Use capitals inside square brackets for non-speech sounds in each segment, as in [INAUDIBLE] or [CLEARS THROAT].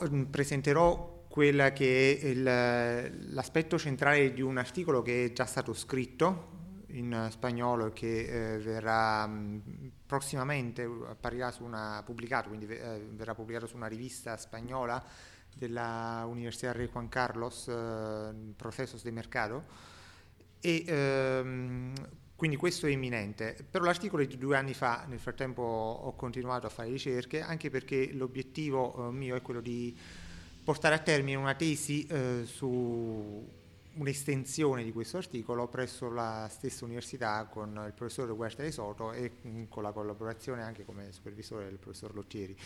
mh, presenterò quella che è il, l'aspetto centrale di un articolo che è già stato scritto in spagnolo e che eh, verrà mh, prossimamente apparirà su una pubblicato, quindi eh, verrà pubblicato su una rivista spagnola della Università Rey Juan Carlos, eh, Procesos de Mercado. E ehm, quindi questo è imminente, però l'articolo è di due anni fa, nel frattempo ho continuato a fare ricerche, anche perché l'obiettivo eh, mio è quello di portare a termine una tesi eh, su un'estensione di questo articolo presso la stessa università con il professore Huerta de Soto e mm, con la collaborazione anche come supervisore del professor Lottieri.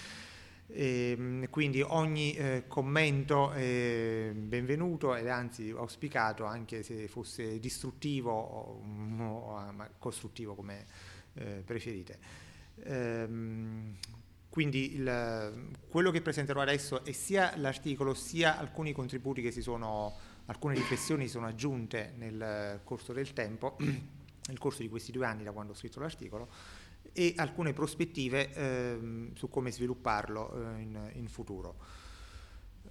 E, ehm, quindi ogni eh, commento è benvenuto ed anzi auspicato anche se fosse distruttivo o, o costruttivo come eh, preferite. Ehm, quindi il, quello che presenterò adesso è sia l'articolo sia alcuni contributi che si sono, alcune riflessioni si sono aggiunte nel corso del tempo, [CLEARS THROAT] nel corso di questi due anni da quando ho scritto l'articolo e alcune prospettive ehm, su come svilupparlo eh, in, in, futuro.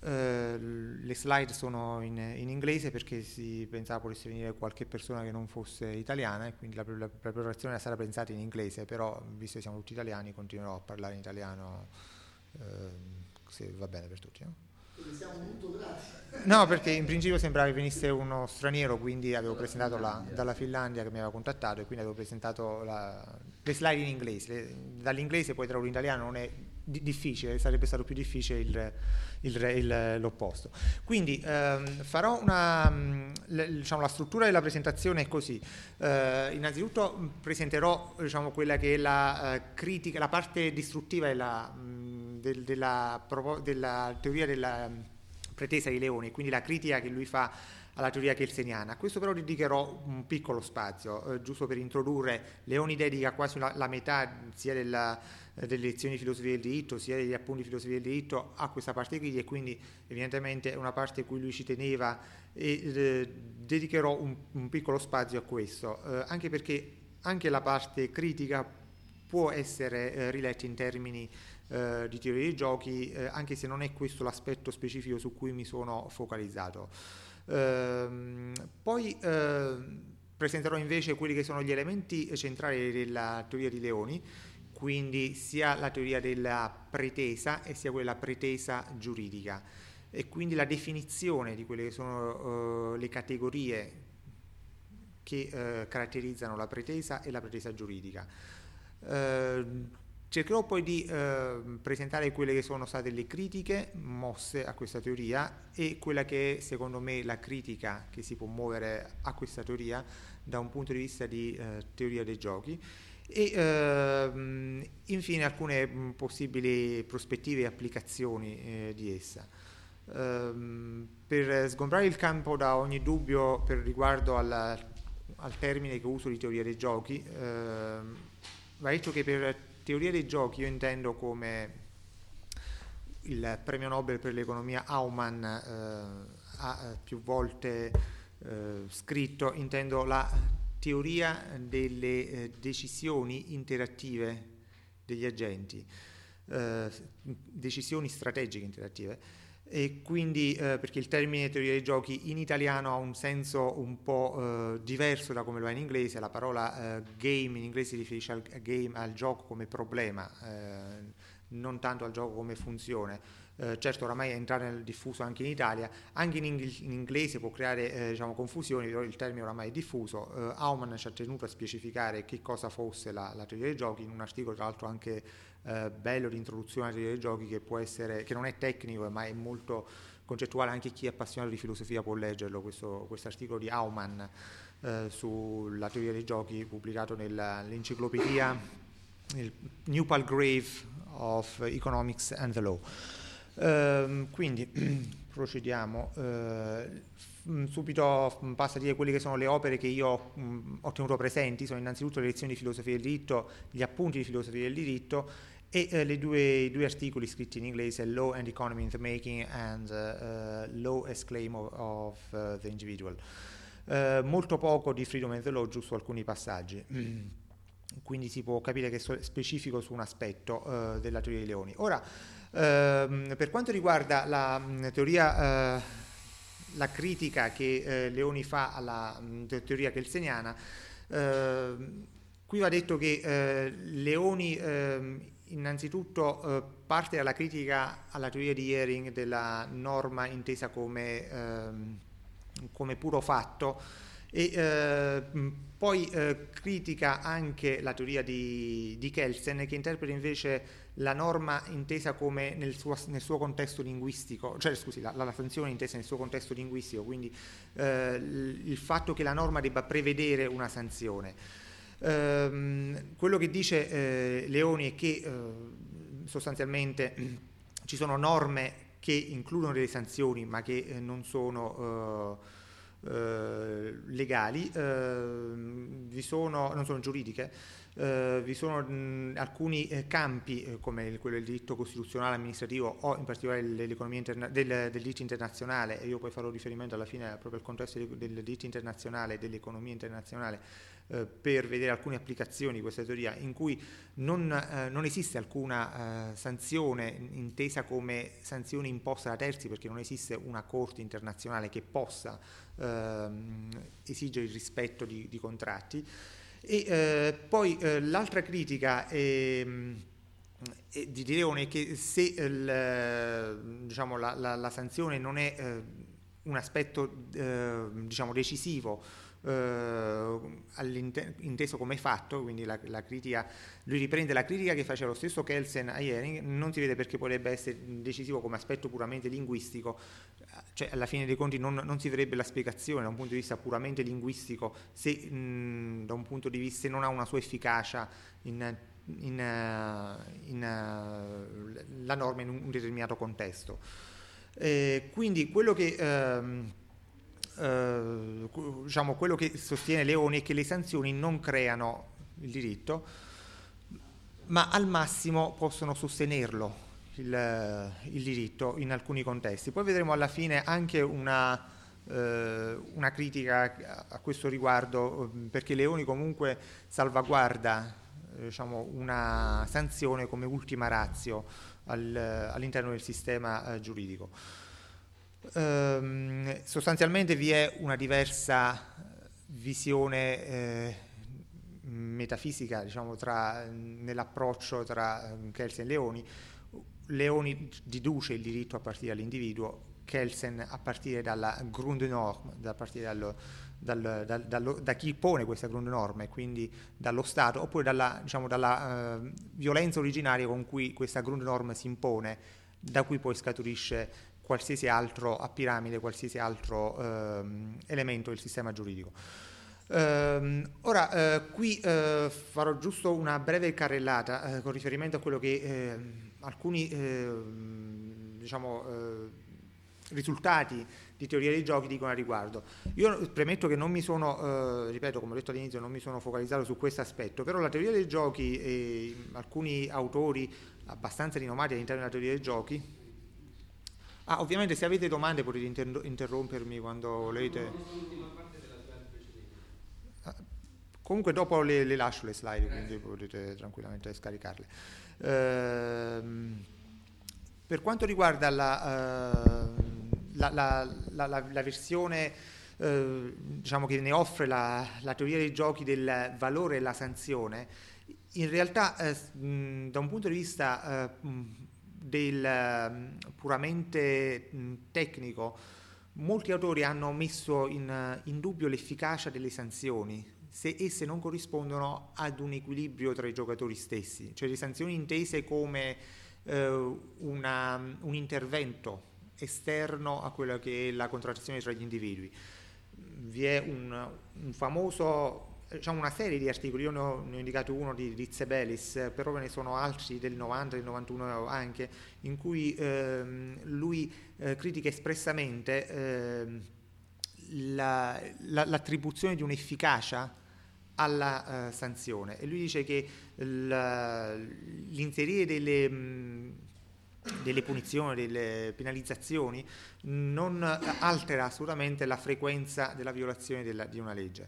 Eh, le slide sono in, in, inglese perché si pensava potesse venire qualche persona che non fosse italiana e quindi la, la, la preparazione sarà pensata in inglese, però visto che siamo tutti italiani continuerò a parlare in italiano ehm, se va bene per tutti. No? siamo molto. No, perché in principio sembrava che venisse uno straniero, quindi avevo presentato la, dalla Finlandia che mi aveva contattato e quindi avevo presentato la, le slide in inglese. Dall'inglese poi tradurre in italiano non è di, difficile, sarebbe stato più difficile il, il, il, l'opposto. Quindi ehm, farò una, le, diciamo, la struttura della presentazione è così. Eh, innanzitutto presenterò diciamo, quella che è la uh, critica, la parte distruttiva della, mh, del, della, della teoria della pretesa di Leone, quindi la critica che lui fa alla teoria kelseniana. A questo però dedicherò un piccolo spazio, eh, giusto per introdurre, Leoni dedica quasi la, la metà sia della, eh, delle lezioni di filosofia del diritto, sia degli appunti di filosofia del diritto a questa parte critica e quindi evidentemente è una parte a cui lui ci teneva e eh, dedicherò un, un, piccolo spazio a questo, eh, anche perché anche la parte critica può essere eh, riletta in termini eh, di teoria dei giochi, eh, anche se non è questo l'aspetto specifico su cui mi sono focalizzato. Ehm, poi ehm, presenterò invece quelli che sono gli elementi centrali della teoria di Leoni, quindi sia la teoria della pretesa e sia quella pretesa giuridica e quindi la definizione di quelle che sono uh, le categorie che uh, caratterizzano la pretesa e la pretesa giuridica. Uh, Cercherò poi di eh, presentare quelle che sono state le critiche mosse a questa teoria e quella che è secondo me la critica che si può muovere a questa teoria da un punto di vista di eh, teoria dei giochi e eh, infine alcune possibili prospettive e applicazioni eh, di essa. Ehm, per sgombrare il campo da ogni dubbio per riguardo alla, al termine che uso di teoria dei giochi, ehm, va detto che per teoria dei giochi io intendo come il premio Nobel per l'economia Aumann eh, ha più volte eh, scritto, intendo la teoria delle eh, decisioni interattive degli agenti, eh, decisioni strategiche interattive e quindi eh, perché il termine teoria dei giochi in italiano ha un senso un po' eh, diverso da come lo ha in inglese, la parola eh, game in inglese si riferisce al game, al gioco come problema, eh, non tanto al gioco come funzione. Eh, certo oramai è entrato nel diffuso anche in Italia, anche in, ing- in inglese può creare eh, diciamo, confusioni, però il termine oramai è diffuso. Aumann ci ha tenuto a specificare che cosa fosse la, la teoria dei giochi in un articolo tra l'altro anche eh, bello di introduzione dei giochi che essere, che non è tecnico ma è molto concettuale, anche chi è appassionato di filosofia può leggerlo, questo articolo di Aumann eh, sulla teoria dei giochi pubblicato nell'enciclopedia il New Palgrave of Economics and the Law. Uh, quindi [CLEARS THROAT] procediamo. Uh, subito passo a dire quelle che sono le opere che io mh, ho tenuto presenti, sono innanzitutto le lezioni di filosofia del diritto, gli appunti di filosofia del diritto e uh, le due, due, articoli scritti in inglese, Law and Economy in the Making and uh, Law as Claim of, of uh, the Individual. Uh, molto poco di Freedom and the Law, giusto alcuni passaggi. [CLEARS THROAT] Quindi si può capire che è specifico su un aspetto della teoria dei leoni. Ora, Ehm, per quanto riguarda la teoria, eh, la critica che eh, Leoni fa alla teoria kelseniana, ehm, qui va detto che eh, Leoni ehm, innanzitutto parte dalla critica alla teoria di Ehring della norma intesa come, come puro fatto e eh, poi eh, critica anche la teoria di, di, Kelsen che interpreta invece la norma intesa come nel suo, nel suo contesto linguistico, cioè scusi, la, la, sanzione intesa nel suo contesto linguistico, quindi eh, il fatto che la norma debba prevedere una sanzione. Ehm, quello che dice eh, Leoni è che eh, sostanzialmente [CLEARS THROAT] ci sono norme che includono delle sanzioni ma che eh, non sono legali, vi sono, non sono giuridiche, eh, vi sono mh, alcuni eh, campi eh, come quello del diritto costituzionale amministrativo o in particolare interna- del, del, diritto internazionale e io poi farò riferimento alla fine proprio al contesto del, del diritto internazionale e dell'economia internazionale eh, per vedere alcune applicazioni di questa teoria in cui non, eh, non esiste alcuna eh, sanzione intesa come sanzione imposta da terzi perché non esiste una corte internazionale che possa ehm, esigere il rispetto di, di contratti. E eh, poi eh, l'altra critica è, è di Leone è che se il, diciamo, la, la, la, sanzione non è eh, un aspetto diciamo, decisivo eh, inteso come fatto, quindi la, la, critica, lui riprende la critica che faceva lo stesso Kelsen a ieri, non si vede perché potrebbe essere decisivo come aspetto puramente linguistico, cioè alla fine dei conti non, non si vedrebbe la spiegazione da un punto di vista puramente linguistico se mh, da un punto di vista non ha una sua efficacia in, in, in, in la norma in un determinato contesto. Eh, quindi quello che ehm, eh, diciamo, quello che sostiene Leoni è che le sanzioni non creano il diritto, ma al massimo possono sostenerlo il, il diritto in alcuni contesti. Poi vedremo alla fine anche una, eh, una critica a questo riguardo, perché Leoni comunque salvaguarda eh, diciamo, una sanzione come ultima razio al, all'interno del sistema eh, giuridico. Ehm, sostanzialmente vi è una diversa visione eh, metafisica diciamo, tra, nell'approccio tra um, Kelsen e Leoni. Leoni deduce il diritto a partire dall'individuo, Kelsen a partire dalla Grundnorm, da partire dallo, dal, dal, dallo, da chi pone questa Grundnorm, quindi dallo Stato, oppure dalla, diciamo, dalla uh, violenza originaria con cui questa Grundnorm si impone, da cui poi scaturisce qualsiasi altro a piramide, qualsiasi altro ehm, elemento del sistema giuridico. Um, ora, eh, qui eh, farò giusto una breve carrellata eh, con riferimento a quello che ehm, alcuni ehm, diciamo, eh, risultati di teoria dei giochi dicono a riguardo. Io premetto che non mi sono, eh, ripeto come ho detto all'inizio, non mi sono focalizzato su questo aspetto, però la teoria dei giochi e alcuni autori abbastanza rinomati all'interno della teoria dei giochi Ah, ovviamente se avete domande potete inter- interrompermi quando volete. Ah, comunque dopo le, le, lascio le slide, quindi potete tranquillamente scaricarle. Ehm, per quanto riguarda la, uh, la, la, la versione uh, diciamo che ne offre la, teoria dei giochi del valore e la sanzione, in realtà uh, mh, da un punto di vista del ehm, puramente tecnico, molti autori hanno messo in, in, dubbio l'efficacia delle sanzioni se esse non corrispondono ad un equilibrio tra i giocatori stessi, cioè le sanzioni intese come eh, una, un intervento esterno a quella che è la contrattazione tra gli individui. Vi è un, un famoso diciamo una serie di articoli, io ne ho, ne ho indicato uno di Rizzebelis, però ve ne sono altri del 90, del 91 anche, in cui ehm, lui eh, critica espressamente ehm, la, la, l'attribuzione di un'efficacia alla uh, sanzione e lui dice che la, l'inserire delle, mh, delle punizioni, delle penalizzazioni non altera assolutamente la frequenza della violazione della, di una legge.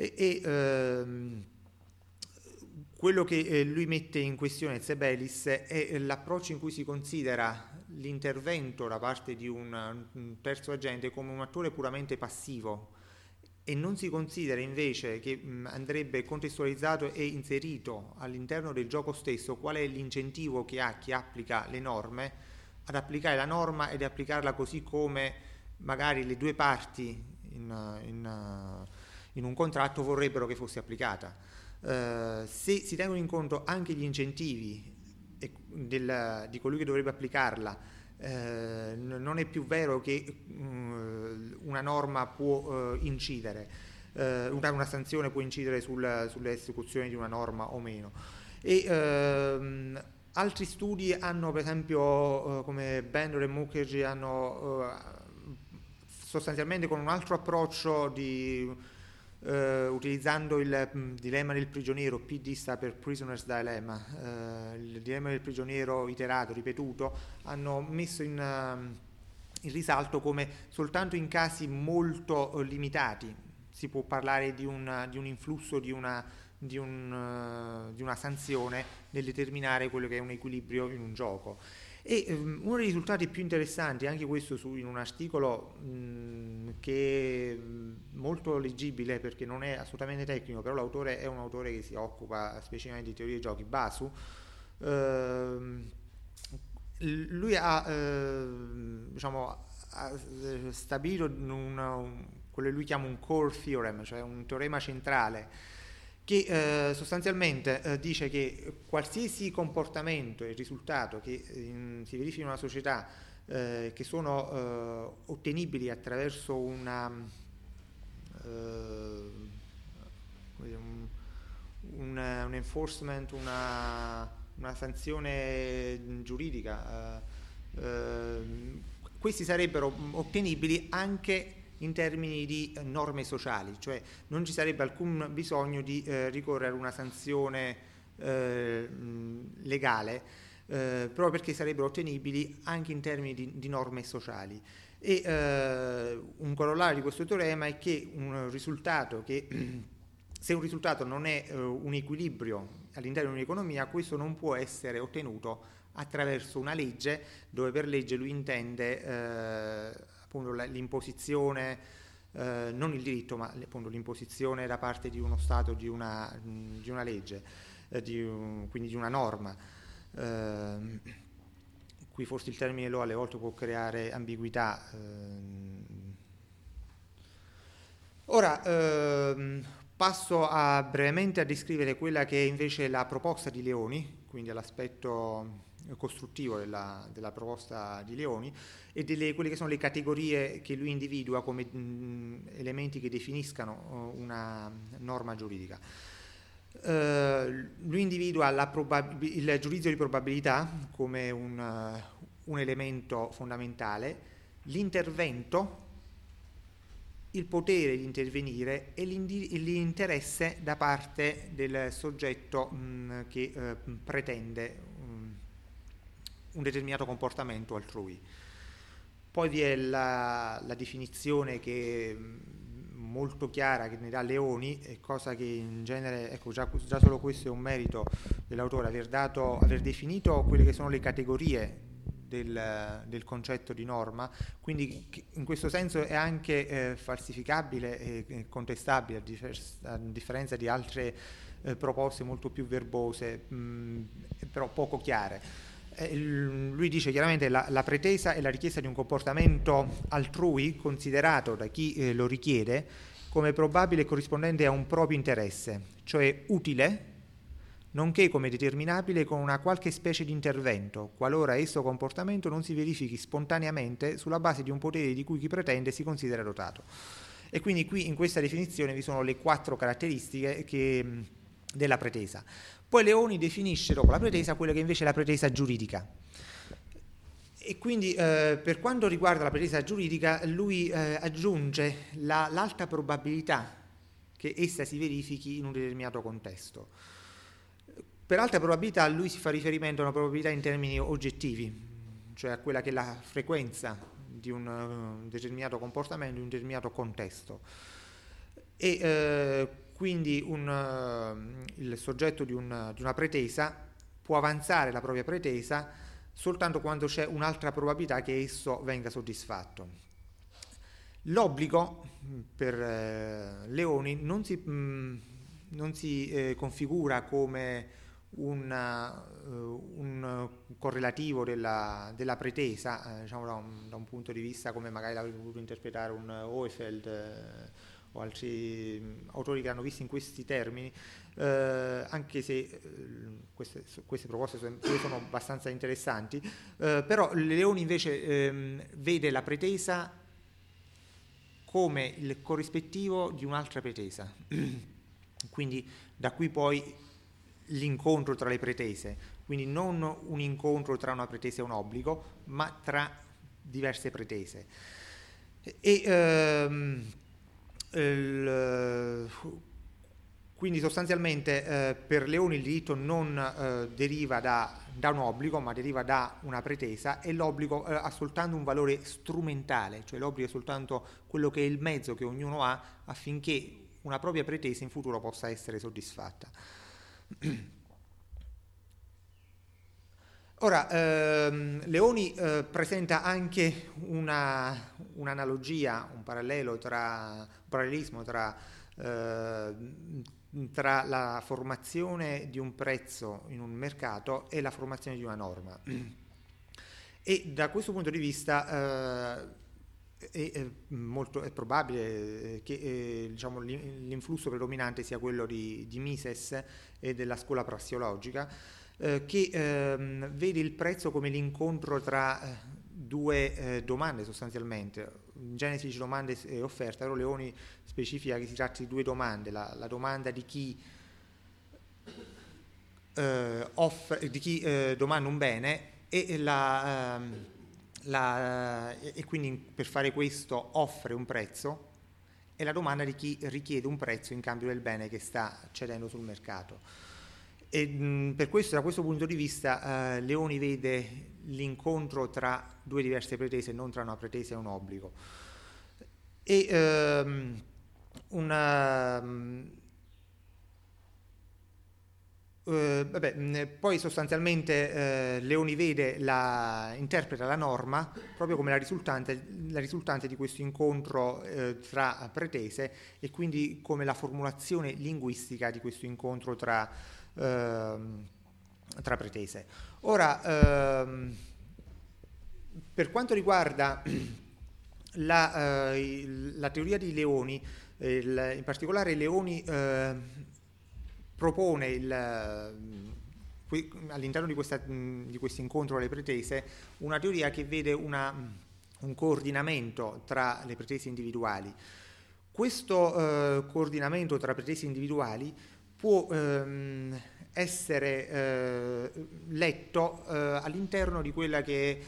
E, e ehm, quello che eh, lui mette in questione Zebelis è l'approccio in cui si considera l'intervento da parte di un, terzo agente come un attore puramente passivo. E non si considera invece che mh, andrebbe contestualizzato e inserito all'interno del gioco stesso qual è l'incentivo che ha chi applica le norme ad applicare la norma ed applicarla così come magari le due parti in, in, in un contratto vorrebbero che fosse applicata. Uh, se si tengono in conto anche gli incentivi del, di colui che dovrebbe applicarla, eh, non è più vero che um, una norma può uh, incidere, uh, una, una, sanzione può incidere sul, sull'esecuzione di una norma o meno. E, uh, altri studi hanno, per esempio, come Bender e Mukherjee, hanno sostanzialmente con un altro approccio di Uh, utilizzando il um, dilemma del prigioniero, PD sta per Prisoner's Dilemma, uh, il dilemma del prigioniero iterato, ripetuto, hanno messo in, uh, in risalto come soltanto in casi molto limitati si può parlare di un, di un influsso, di una, di, un, di una sanzione nel determinare quello che è un equilibrio in un gioco. E um, uno dei risultati più interessanti, anche questo su, in un articolo mh, che è molto leggibile perché non è assolutamente tecnico, però l'autore è un autore che si occupa specificamente di teorie dei giochi, Basu, uh, lui ha, uh, diciamo, ha stabilito una, un, quello che lui chiama un core theorem, cioè un teorema centrale che eh, sostanzialmente eh, dice che qualsiasi comportamento e risultato che in, si verifica in una società eh, che sono eh, ottenibili attraverso una, eh, un, un, enforcement, una, una sanzione giuridica, eh, questi sarebbero ottenibili anche in termini di eh, norme sociali, cioè non ci sarebbe alcun bisogno di eh, ricorrere a una sanzione eh, legale, proprio perché sarebbero ottenibili anche in termini di, di norme sociali. E un corollario di questo teorema è che un risultato che [CLEARS THROAT] se un risultato non è un equilibrio all'interno di un'economia, questo non può essere ottenuto attraverso una legge, dove per legge lui intende eh, appunto l'imposizione, eh, non il diritto, ma appunto l'imposizione da parte di uno Stato di una, di una legge, eh, di un, quindi di una norma. Eh, qui forse il termine lo alle volte può creare ambiguità. Ehm. Ora, ehm, passo a, brevemente a descrivere quella che è invece la proposta di Leoni, quindi all'aspetto costruttivo della, della, proposta di Leoni e delle quelle che sono le categorie che lui individua come mh, elementi che definiscano uh, una norma giuridica. Uh, lui individua probab- il giudizio di probabilità come un, uh, un elemento fondamentale, l'intervento, il potere di intervenire e l'interesse da parte del soggetto mh, che uh, pretende un determinato comportamento altrui. Poi vi è la, la definizione che molto chiara che ne dà Leoni, cosa che in genere, ecco già, già solo questo è un merito dell'autore, aver, dato, aver definito quelle che sono le categorie del, del, concetto di norma, quindi in questo senso è anche eh, falsificabile e contestabile a, differ- a differenza di altre eh, proposte molto più verbose, mh, però poco chiare. Eh, lui dice chiaramente la, la pretesa e la richiesta di un comportamento altrui considerato da chi eh, lo richiede come probabile corrispondente a un proprio interesse, cioè utile, nonché come determinabile con una qualche specie di intervento, qualora esso comportamento non si verifichi spontaneamente sulla base di un potere di cui chi pretende si considera dotato. E quindi qui in questa definizione vi sono le quattro caratteristiche che, della pretesa. Poi Leoni definisce dopo la pretesa quella che invece è la pretesa giuridica. E quindi eh, per quanto riguarda la pretesa giuridica, lui eh, aggiunge la, l'alta probabilità che essa si verifichi in un determinato contesto. Per alta probabilità lui si fa riferimento a una probabilità in termini oggettivi, cioè a quella che è la frequenza di un uh, determinato comportamento in un determinato contesto. E eh, quindi un, uh, il soggetto di, un, di una pretesa può avanzare la propria pretesa soltanto quando c'è un'altra probabilità che esso venga soddisfatto. L'obbligo per eh, Leoni non si, mh, mm, non si eh, configura come una, uh, un correlativo della, della pretesa, eh, diciamo da un, da un, punto di vista come magari l'avrebbe voluto interpretare un Hoefeld eh, o altri autori che hanno visto in questi termini, eh, anche se eh, queste, queste, proposte sono, sono abbastanza interessanti, eh, però Leoni invece ehm, vede la pretesa come il corrispettivo di un'altra pretesa. [CLEARS THROAT] Quindi da qui poi l'incontro tra le pretese, quindi non un incontro tra una pretesa e un obbligo, ma tra diverse pretese. E, ehm, il, quindi sostanzialmente eh, per Leoni il diritto non eh, deriva da, da, un obbligo, ma deriva da una pretesa e l'obbligo eh, ha soltanto un valore strumentale, cioè l'obbligo è soltanto quello che è il mezzo che ognuno ha affinché una propria pretesa in futuro possa essere soddisfatta. [CLEARS THROAT] Ora, ehm, Leoni eh, presenta anche una, un'analogia, un parallelo tra, un parallelismo tra, eh, tra, la formazione di un prezzo in un mercato e la formazione di una norma. E da questo punto di vista eh, è, molto, è, probabile che eh, diciamo, l'influsso predominante sia quello di, di Mises e della scuola prassiologica eh, che ehm, vede il prezzo come l'incontro tra eh, due eh, domande sostanzialmente. In Genesi dice domande e offerta, però Leoni specifica che si tratta di due domande, la, la domanda di chi, eh, offre, di chi eh, domanda un bene e, la, ehm, la, e quindi per fare questo offre un prezzo e la domanda di chi richiede un prezzo in cambio del bene che sta cedendo sul mercato. E, per questo, da questo punto di vista, eh, Leoni vede l'incontro tra due diverse pretese, non tra una pretesa e un obbligo. E, ehm, una, Uh, vabbè, poi sostanzialmente uh, Leoni vede la, interpreta la norma proprio come la risultante, la risultante di questo incontro uh, tra pretese e quindi come la formulazione linguistica di questo incontro tra tra pretese. Ora, ehm, per quanto riguarda [CLEARS THROAT] la, eh, la teoria di Leoni, il, in particolare Leoni eh, propone il, qui, all'interno di, questa, di, questo incontro alle pretese una teoria che vede una, un coordinamento tra le pretese individuali. Questo eh, coordinamento tra pretese individuali può ehm, essere eh, letto eh, all'interno di quella che è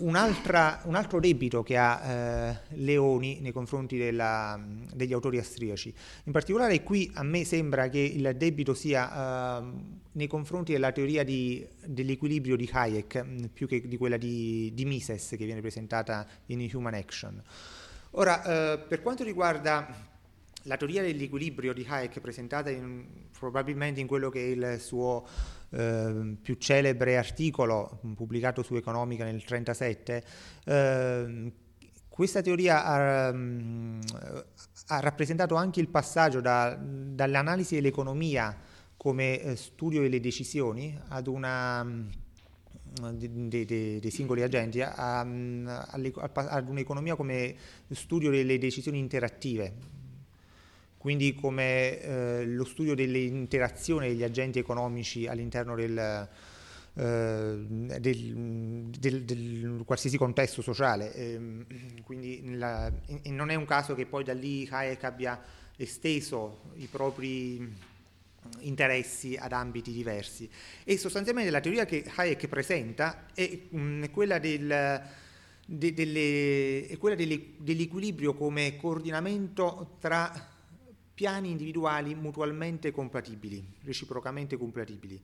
un altro debito che ha eh, Leoni nei confronti della, degli autori austriaci. In particolare qui a me sembra che il debito sia eh, nei confronti della teoria di, dell'equilibrio di Hayek mm, più che di quella di, di, Mises che viene presentata in Human Action. Ora, eh, per quanto riguarda la teoria dell'equilibrio di Hayek, presentata in, probabilmente in quello che è il suo eh, più celebre articolo pubblicato su Economica nel 1937, eh, questa teoria ha, mm, ha, rappresentato anche il passaggio da, dall'analisi dell'economia come eh, studio delle decisioni ad una mm, dei, dei, dei, singoli agenti a, a, ad un'economia come studio delle decisioni interattive, quindi come eh, lo studio dell'interazione degli agenti economici all'interno del, eh, del, del, del, qualsiasi contesto sociale. Eh, quindi la, in, non è un caso che poi da lì Hayek abbia esteso i propri interessi ad ambiti diversi e sostanzialmente la teoria che Hayek presenta è, mh, mm, quella del de, delle, è quella dell'equilibrio come coordinamento tra piani individuali mutualmente compatibili, reciprocamente compatibili.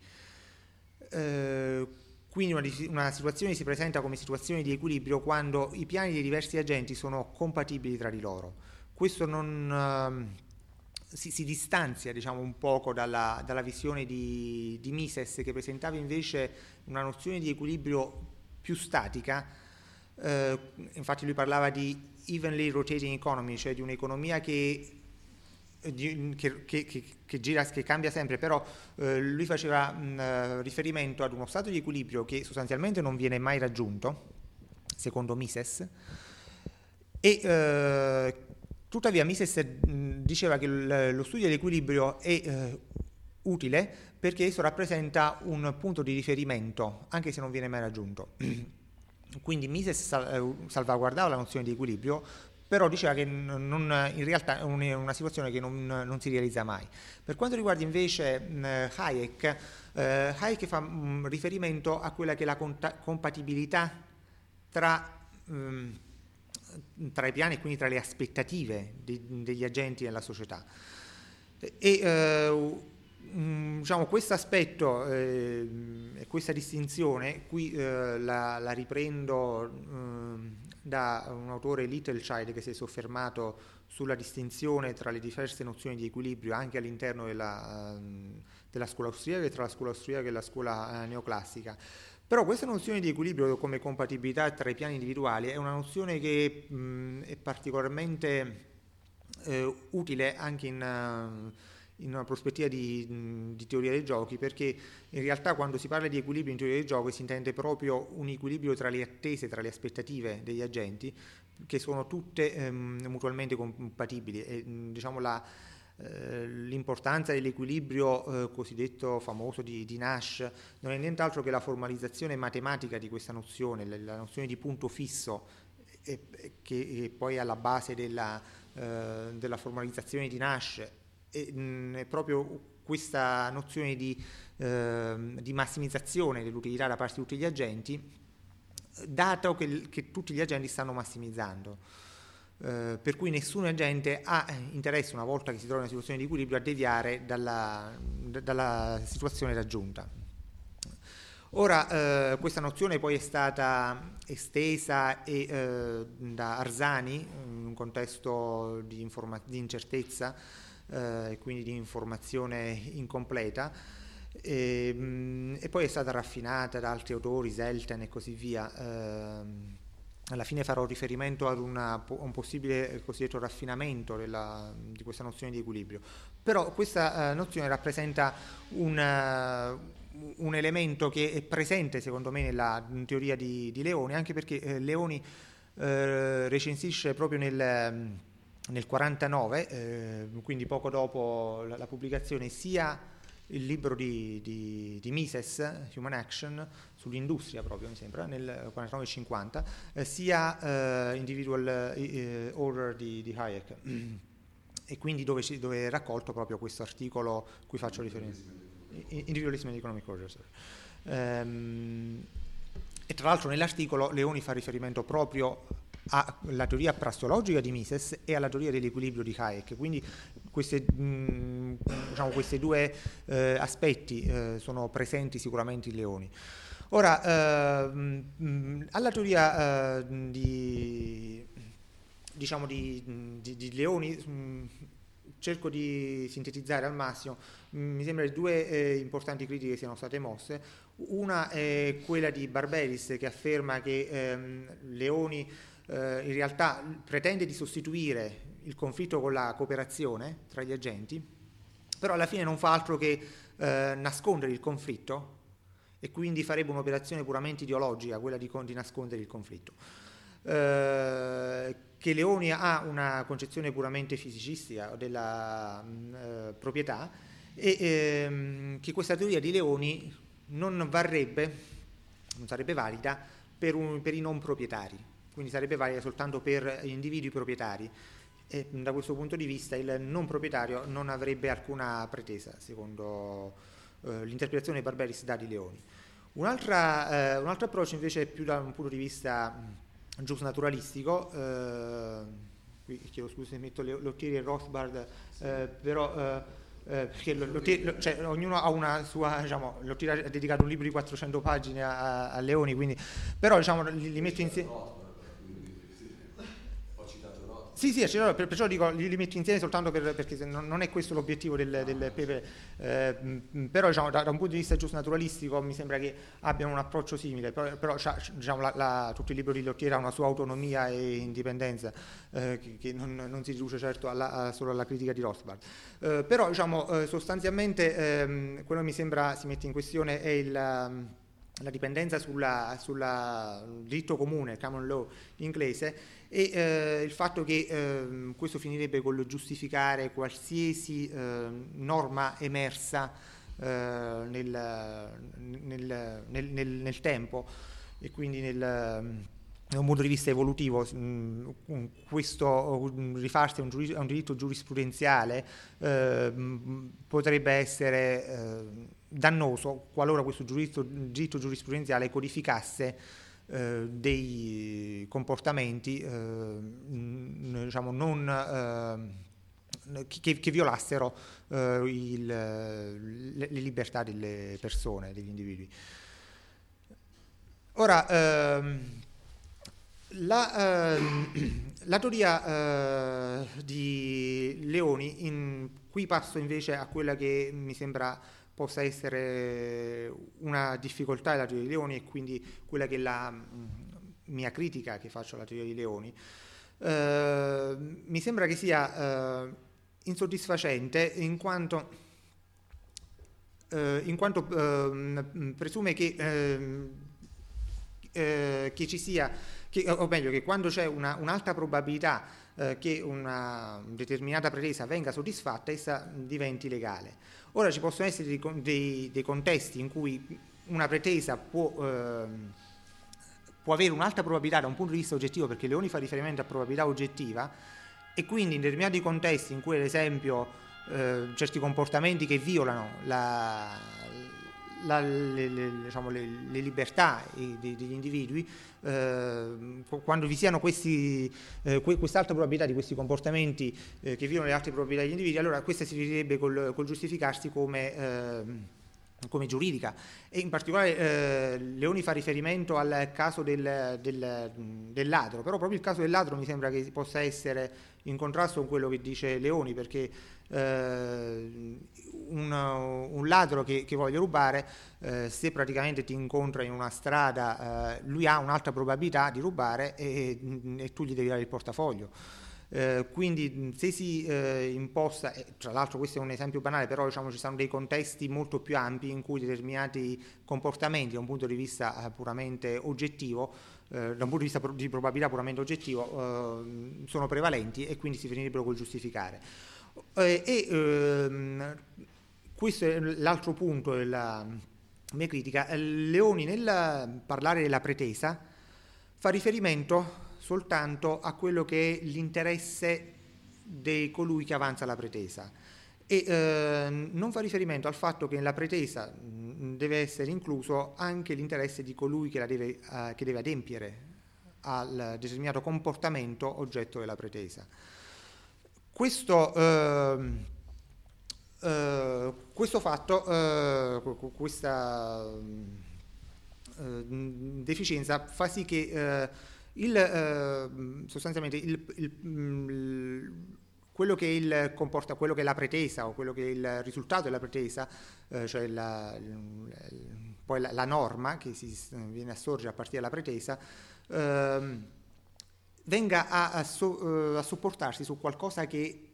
Eh, quindi una, una, situazione si presenta come situazione di equilibrio quando i piani dei diversi agenti sono compatibili tra di loro. Questo non, si, si, distanzia diciamo, un poco dalla, dalla visione di, di, Mises che presentava invece una nozione di equilibrio più statica, eh, infatti lui parlava di evenly rotating economy, cioè di un'economia che, che, che, che gira, cambia sempre, però eh, lui faceva mh, riferimento ad uno stato di equilibrio che sostanzialmente non viene mai raggiunto, secondo Mises, e eh, tuttavia Mises diceva che lo studio dell'equilibrio è eh, utile perché esso rappresenta un punto di riferimento, anche se non viene mai raggiunto. [CLEARS THROAT] Quindi Mises eh, salvaguardava la nozione di equilibrio, però diceva che non, in realtà è una situazione che non, non, si realizza mai. Per quanto riguarda invece Hayek, eh, Hayek fa um, riferimento a quella che è la conta- compatibilità tra, um, tra, i piani e quindi tra le aspettative di, degli agenti nella società. E, uh, diciamo, questo aspetto eh, questa distinzione, qui eh, la, la, riprendo eh, da un autore Little Child che si è soffermato sulla distinzione tra le diverse nozioni di equilibrio anche all'interno della, della scuola austriaca e tra la scuola austriaca e la scuola eh, neoclassica. Però questa nozione di equilibrio come compatibilità tra i piani individuali è una nozione che mh, è particolarmente eh, utile anche in... Uh, in una prospettiva di, di, teoria dei giochi, perché in realtà quando si parla di equilibrio in teoria dei giochi si intende proprio un equilibrio tra le attese, tra le aspettative degli agenti, che sono tutte ehm, mutualmente compatibili. E, diciamo la, eh, l'importanza dell'equilibrio eh, cosiddetto famoso di, di, Nash non è nient'altro che la formalizzazione matematica di questa nozione, la, la nozione di punto fisso, e, che è poi alla base della, eh, della formalizzazione di Nash è, proprio questa nozione di, eh, di, massimizzazione dell'utilità da parte di tutti gli agenti, dato che, che tutti gli agenti stanno massimizzando. Eh, per cui nessun agente ha interesse, una volta che si trova in una situazione di equilibrio, a deviare dalla, dalla situazione raggiunta. Ora, eh, questa nozione poi è stata estesa e, eh, da Arzani, in un contesto di, informa- di incertezza, e quindi di informazione incompleta. E, mh, e, poi è stata raffinata da altri autori, Zelten e così via. Eh, alla fine farò riferimento ad una, un possibile cosiddetto raffinamento della, di questa nozione di equilibrio. Però questa uh, nozione rappresenta un, uh, un, elemento che è presente secondo me nella teoria di, di Leoni, anche perché eh, Leoni eh, recensisce proprio nel nel 49, eh, quindi poco dopo la, la, pubblicazione, sia il libro di, di, di, Mises, Human Action, sull'industria proprio mi sembra, nel 49-50, eh, sia eh, Individual eh, Order di, di, Hayek. [CLEARS THROAT] e quindi dove, dove, è raccolto proprio questo articolo cui faccio riferimento. Individualism and Economic Order. Um, e tra l'altro nell'articolo Leoni fa riferimento proprio alla teoria prassologica di Mises e alla teoria dell'equilibrio di Hayek. Quindi questi diciamo, due eh, aspetti eh, sono presenti sicuramente in Leoni. Ora, eh, alla teoria eh, di, diciamo di, di, di, Leoni mh, cerco di sintetizzare al massimo, mi sembra che due eh, importanti critiche siano state mosse. Una è quella di Barberis che afferma che ehm, Leoni eh, in realtà pretende di sostituire il conflitto con la cooperazione tra gli agenti, però alla fine non fa altro che eh, nascondere il conflitto e quindi farebbe un'operazione puramente ideologica, quella di, di nascondere il conflitto. Eh, che Leoni ha una concezione puramente fisicistica della mh, eh, proprietà e ehm, che questa teoria di Leoni non varrebbe, non sarebbe valida per, un, per i non proprietari quindi sarebbe valida soltanto per individui proprietari e da questo punto di vista il non proprietario non avrebbe alcuna pretesa secondo eh, l'interpretazione di Barberis da di Leoni. Un'altra, eh, un altro approccio invece è più da un punto di vista giusto naturalistico, eh, qui chiedo scusa se metto Lottieri e Rothbard, eh, però eh, eh, perché Lottieri, cioè, ognuno ha una sua, diciamo, ha dedicato un libro di 400 pagine a, a Leoni, quindi, però diciamo, li, li metto insieme Sì, sì, cioè, perciò dico, li, li metto insieme soltanto per, perché non, è questo l'obiettivo del, del Pepe, eh, però diciamo, da, da, un punto di vista giusto naturalistico mi sembra che abbiano un approccio simile, però, però diciamo, la, la, tutto il libro di Lottiera ha una sua autonomia e indipendenza eh, che, che non, non, si riduce certo alla, a, solo alla critica di Rothbard. Eh, però diciamo, eh, sostanzialmente ehm, quello che mi sembra si mette in questione è il la dipendenza sul diritto comune, common law inglese, e eh, il fatto che eh, questo finirebbe col giustificare qualsiasi eh, norma emersa eh, nel, nel, nel, nel, tempo. E quindi nel, da un punto di vista evolutivo, mh, questo rifarsi a un, diritto giurisprudenziale eh, potrebbe essere eh, dannoso qualora questo diritto giurisprudenziale codificasse eh, dei comportamenti eh, diciamo non, eh, che, che, violassero eh, il, le, le, libertà delle persone, degli individui. Ora, ehm, la, ehm, [CLEARS THROAT] la, teoria eh, di Leoni, in, qui passo invece a quella che mi sembra possa essere una difficoltà della teoria di Leoni e quindi quella che è la mm, mia critica che faccio alla teoria di Leoni, eh, mi sembra che sia eh, insoddisfacente in quanto, eh, in quanto ehm, presume che, ehm, eh, che, ci sia, che, o meglio che quando c'è una, un'alta probabilità eh, che una determinata pretesa venga soddisfatta, essa diventi legale. Ora ci possono essere dei, dei, dei contesti in cui una pretesa può, eh, può, avere un'alta probabilità da un punto di vista oggettivo, perché Leoni fa riferimento a probabilità oggettiva, e quindi in determinati contesti in cui ad esempio eh, certi comportamenti che violano la, la, le, le, diciamo, le, le, libertà degli individui, eh, quando vi siano questi, eh, quest'alta probabilità di questi comportamenti eh, che violano le altre probabilità degli individui, allora questa si finirebbe col, col giustificarsi come ehm, come giuridica e in particolare eh, Leoni fa riferimento al caso del, del, del, ladro, però proprio il caso del ladro mi sembra che possa essere in contrasto con quello che dice Leoni perché eh, un, un, ladro che, che voglia rubare, eh, se praticamente ti incontra in una strada, eh, lui ha un'alta probabilità di rubare e, e tu gli devi dare il portafoglio. Eh, quindi se si eh, imposta, eh, tra l'altro questo è un esempio banale, però diciamo, ci sono dei contesti molto più ampi in cui determinati comportamenti da un punto di vista eh, puramente oggettivo, eh, da un punto di vista di probabilità puramente oggettivo, sono prevalenti e quindi si finirebbero col giustificare. e ehm, questo è l'altro punto della mia critica. Leoni nel parlare della pretesa fa riferimento soltanto a quello che è l'interesse di colui che avanza la pretesa e eh, non fa riferimento al fatto che nella pretesa mh, deve essere incluso anche l'interesse di colui che, deve, eh, che deve adempiere al determinato comportamento oggetto della pretesa. Questo, eh, eh questo fatto, eh, questa eh, deficienza fa sì che il, eh, sostanzialmente il, il, il, quello, che comporta, quello che è la pretesa o quello che è il risultato della pretesa, eh, cioè la, poi la, la, norma che si viene a sorgere a partire dalla pretesa, eh, venga a, a, so, eh, a, supportarsi su qualcosa che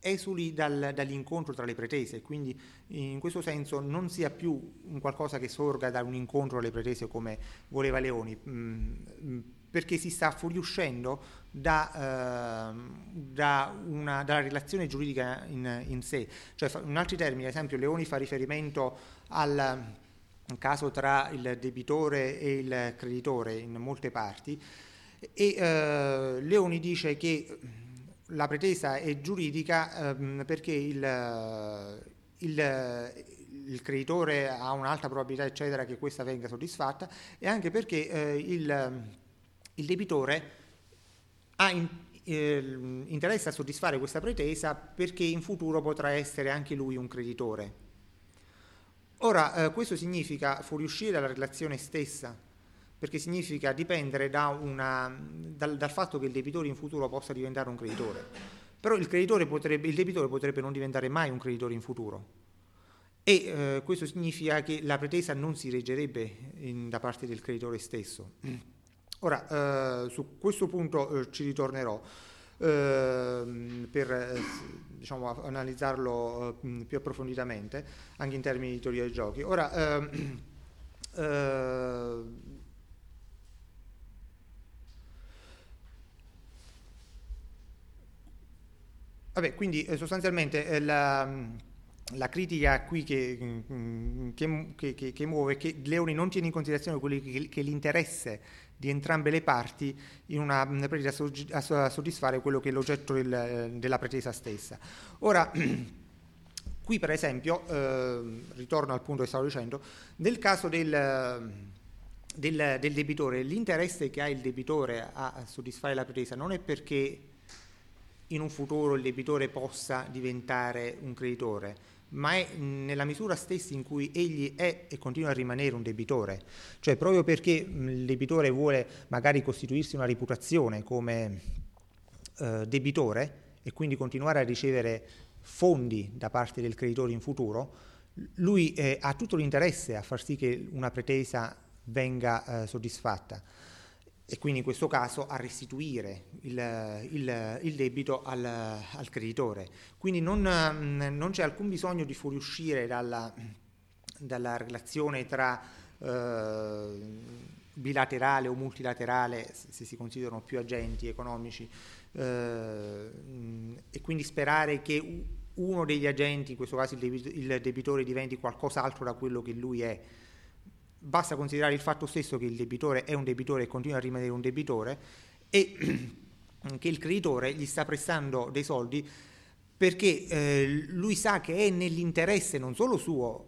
esuli dal, dall'incontro tra le pretese, quindi in questo senso non sia più qualcosa che sorga da un incontro alle pretese come voleva Leoni. Mm, perché si sta fuoriuscendo da, eh, da una, dalla relazione giuridica in, in, sé. Cioè, in altri termini, ad esempio, Leoni fa riferimento al caso tra il debitore e il creditore in molte parti e eh, Leoni dice che la pretesa è giuridica eh, perché il, il, il, creditore ha un'alta probabilità eccetera che questa venga soddisfatta e anche perché eh, il il debitore ha in, eh, interesse a soddisfare questa pretesa perché in futuro potrà essere anche lui un creditore. Ora, eh, questo significa fuoriuscire dalla relazione stessa perché significa dipendere da una, dal, dal, fatto che il debitore in futuro possa diventare un creditore. Però il, potrebbe, il debitore potrebbe non diventare mai un creditore in futuro. E eh, questo significa che la pretesa non si reggerebbe in, da parte del creditore stesso. Ora, eh, su questo punto eh, ci ritornerò ehm, per eh, diciamo, analizzarlo più approfonditamente, anche in termini di teoria dei giochi. Ora, ehm, [CLEARS THROAT] eh, Vabbè, quindi sostanzialmente la, la, critica qui che, mm, che, che, che, muove è che Leoni non tiene in considerazione quelli che, che l'interesse di entrambe le parti in una pretesa a soddisfare quello che è l'oggetto del, della pretesa stessa. Ora, [CLEARS THROAT] qui per esempio, eh, ritorno al punto che stavo dicendo, nel caso del, del, del debitore, l'interesse che ha il debitore a soddisfare la pretesa non è perché in un futuro il debitore possa diventare un creditore, ma è nella misura stessa in cui egli è e continua a rimanere un debitore, cioè proprio perché il debitore vuole magari costituirsi una reputazione come eh, debitore e quindi continuare a ricevere fondi da parte del creditore in futuro, lui eh, ha tutto l'interesse a far sì che una pretesa venga eh, soddisfatta e quindi in questo caso a restituire il, il, il debito al, al, creditore. Quindi non, non, c'è alcun bisogno di fuoriuscire dalla, dalla relazione tra eh, bilaterale o multilaterale, se si considerano più agenti economici, eh, e quindi sperare che uno degli agenti, in questo caso il debitore, diventi qualcos'altro da quello che lui è basta considerare il fatto stesso che il debitore è un debitore e continua a rimanere un debitore e [CLEARS THROAT] che il creditore gli sta prestando dei soldi perché eh, lui sa che è nell'interesse non solo suo,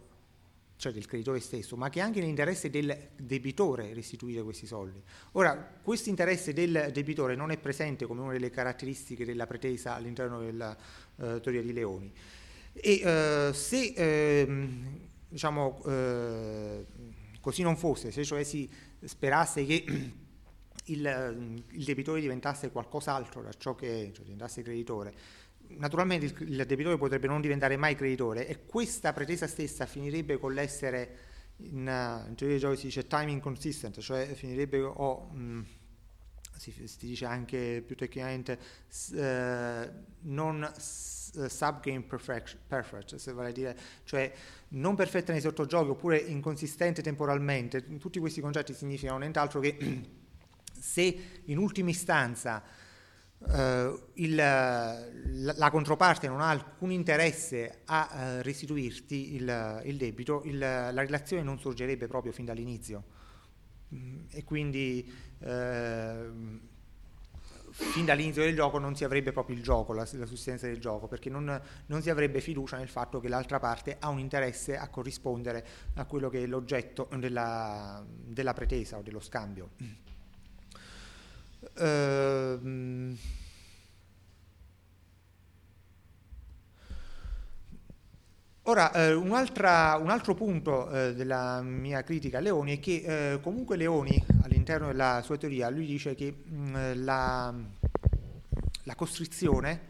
cioè del creditore stesso, ma che è anche nell'interesse del debitore restituire questi soldi. Ora, questo interesse del debitore non è presente come una delle caratteristiche della pretesa all'interno della eh, teoria di Leoni. E eh, se ehm, diciamo, eh, così non fosse, se cioè si sperasse che il, il debitore diventasse qualcos'altro da ciò che è, cioè diventasse creditore, naturalmente il, il, debitore potrebbe non diventare mai creditore e questa pretesa stessa finirebbe con l'essere, in, in teoria dei giochi si dice time inconsistent, cioè finirebbe o... Mh, si, si, dice anche più tecnicamente eh, non uh, subgame perfect, perfect, se vale dire, cioè non perfetta nei sottogiochi oppure inconsistente temporalmente. Tutti questi concetti significano nient'altro che [CLEARS THROAT] se in ultima istanza uh, il, la, la, controparte non ha alcun interesse a uh, restituirti il, il debito, il, la relazione non sorgerebbe proprio fin dall'inizio. E quindi uh, fin dall'inizio del gioco non si avrebbe proprio il gioco, la, la sussistenza del gioco, perché non, non, si avrebbe fiducia nel fatto che l'altra parte ha un interesse a corrispondere a quello che è l'oggetto della, della pretesa o dello scambio. Uh, Ora, eh, un, un, altro punto eh, della mia critica a Leoni è che eh, comunque Leoni, all'interno della sua teoria, lui dice che mh, mm, la, la, costrizione,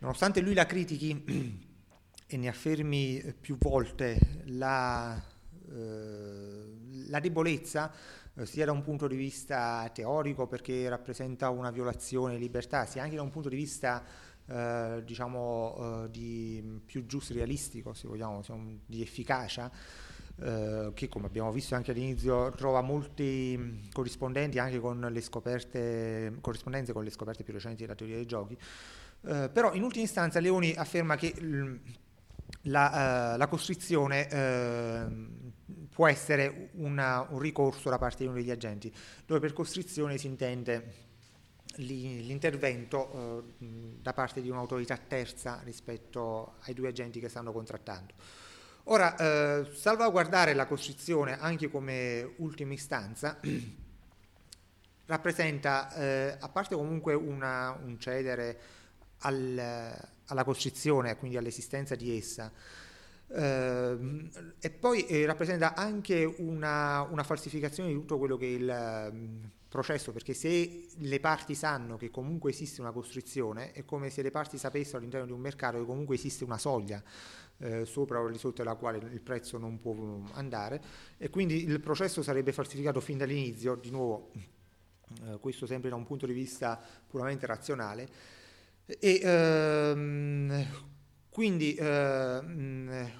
nonostante lui la critichi [CLEARS THROAT] e ne affermi più volte la, eh, la debolezza, eh, sia da un punto di vista teorico perché rappresenta una violazione di libertà, sia anche da un punto di vista eh, diciamo eh, di più giusto realistico, se vogliamo, di efficacia, eh, che come abbiamo visto anche all'inizio trova molti corrispondenti anche con le scoperte, corrispondenze con le scoperte più recenti della teoria dei giochi. Eh, però in ultima istanza Leoni afferma che la, uh, la, costrizione uh, può essere una, un ricorso da parte di uno degli agenti, dove per costrizione si intende l'intervento eh, da parte di un'autorità terza rispetto ai due agenti che stanno contrattando. Ora, eh, salvaguardare la costrizione anche come ultima istanza [CLEARS THROAT] rappresenta, eh, a parte comunque una, un cedere al, alla costrizione, quindi all'esistenza di essa, Uh, e poi rappresenta anche una, una, falsificazione di tutto quello che il processo, perché se le parti sanno che comunque esiste una costrizione, è come se le parti sapessero all'interno di un mercato che comunque esiste una soglia eh, sopra o di sotto della quale il prezzo non può andare e quindi il processo sarebbe falsificato fin dall'inizio, di nuovo eh, questo sempre da un punto di vista puramente razionale. E, ehm, quindi, ehm,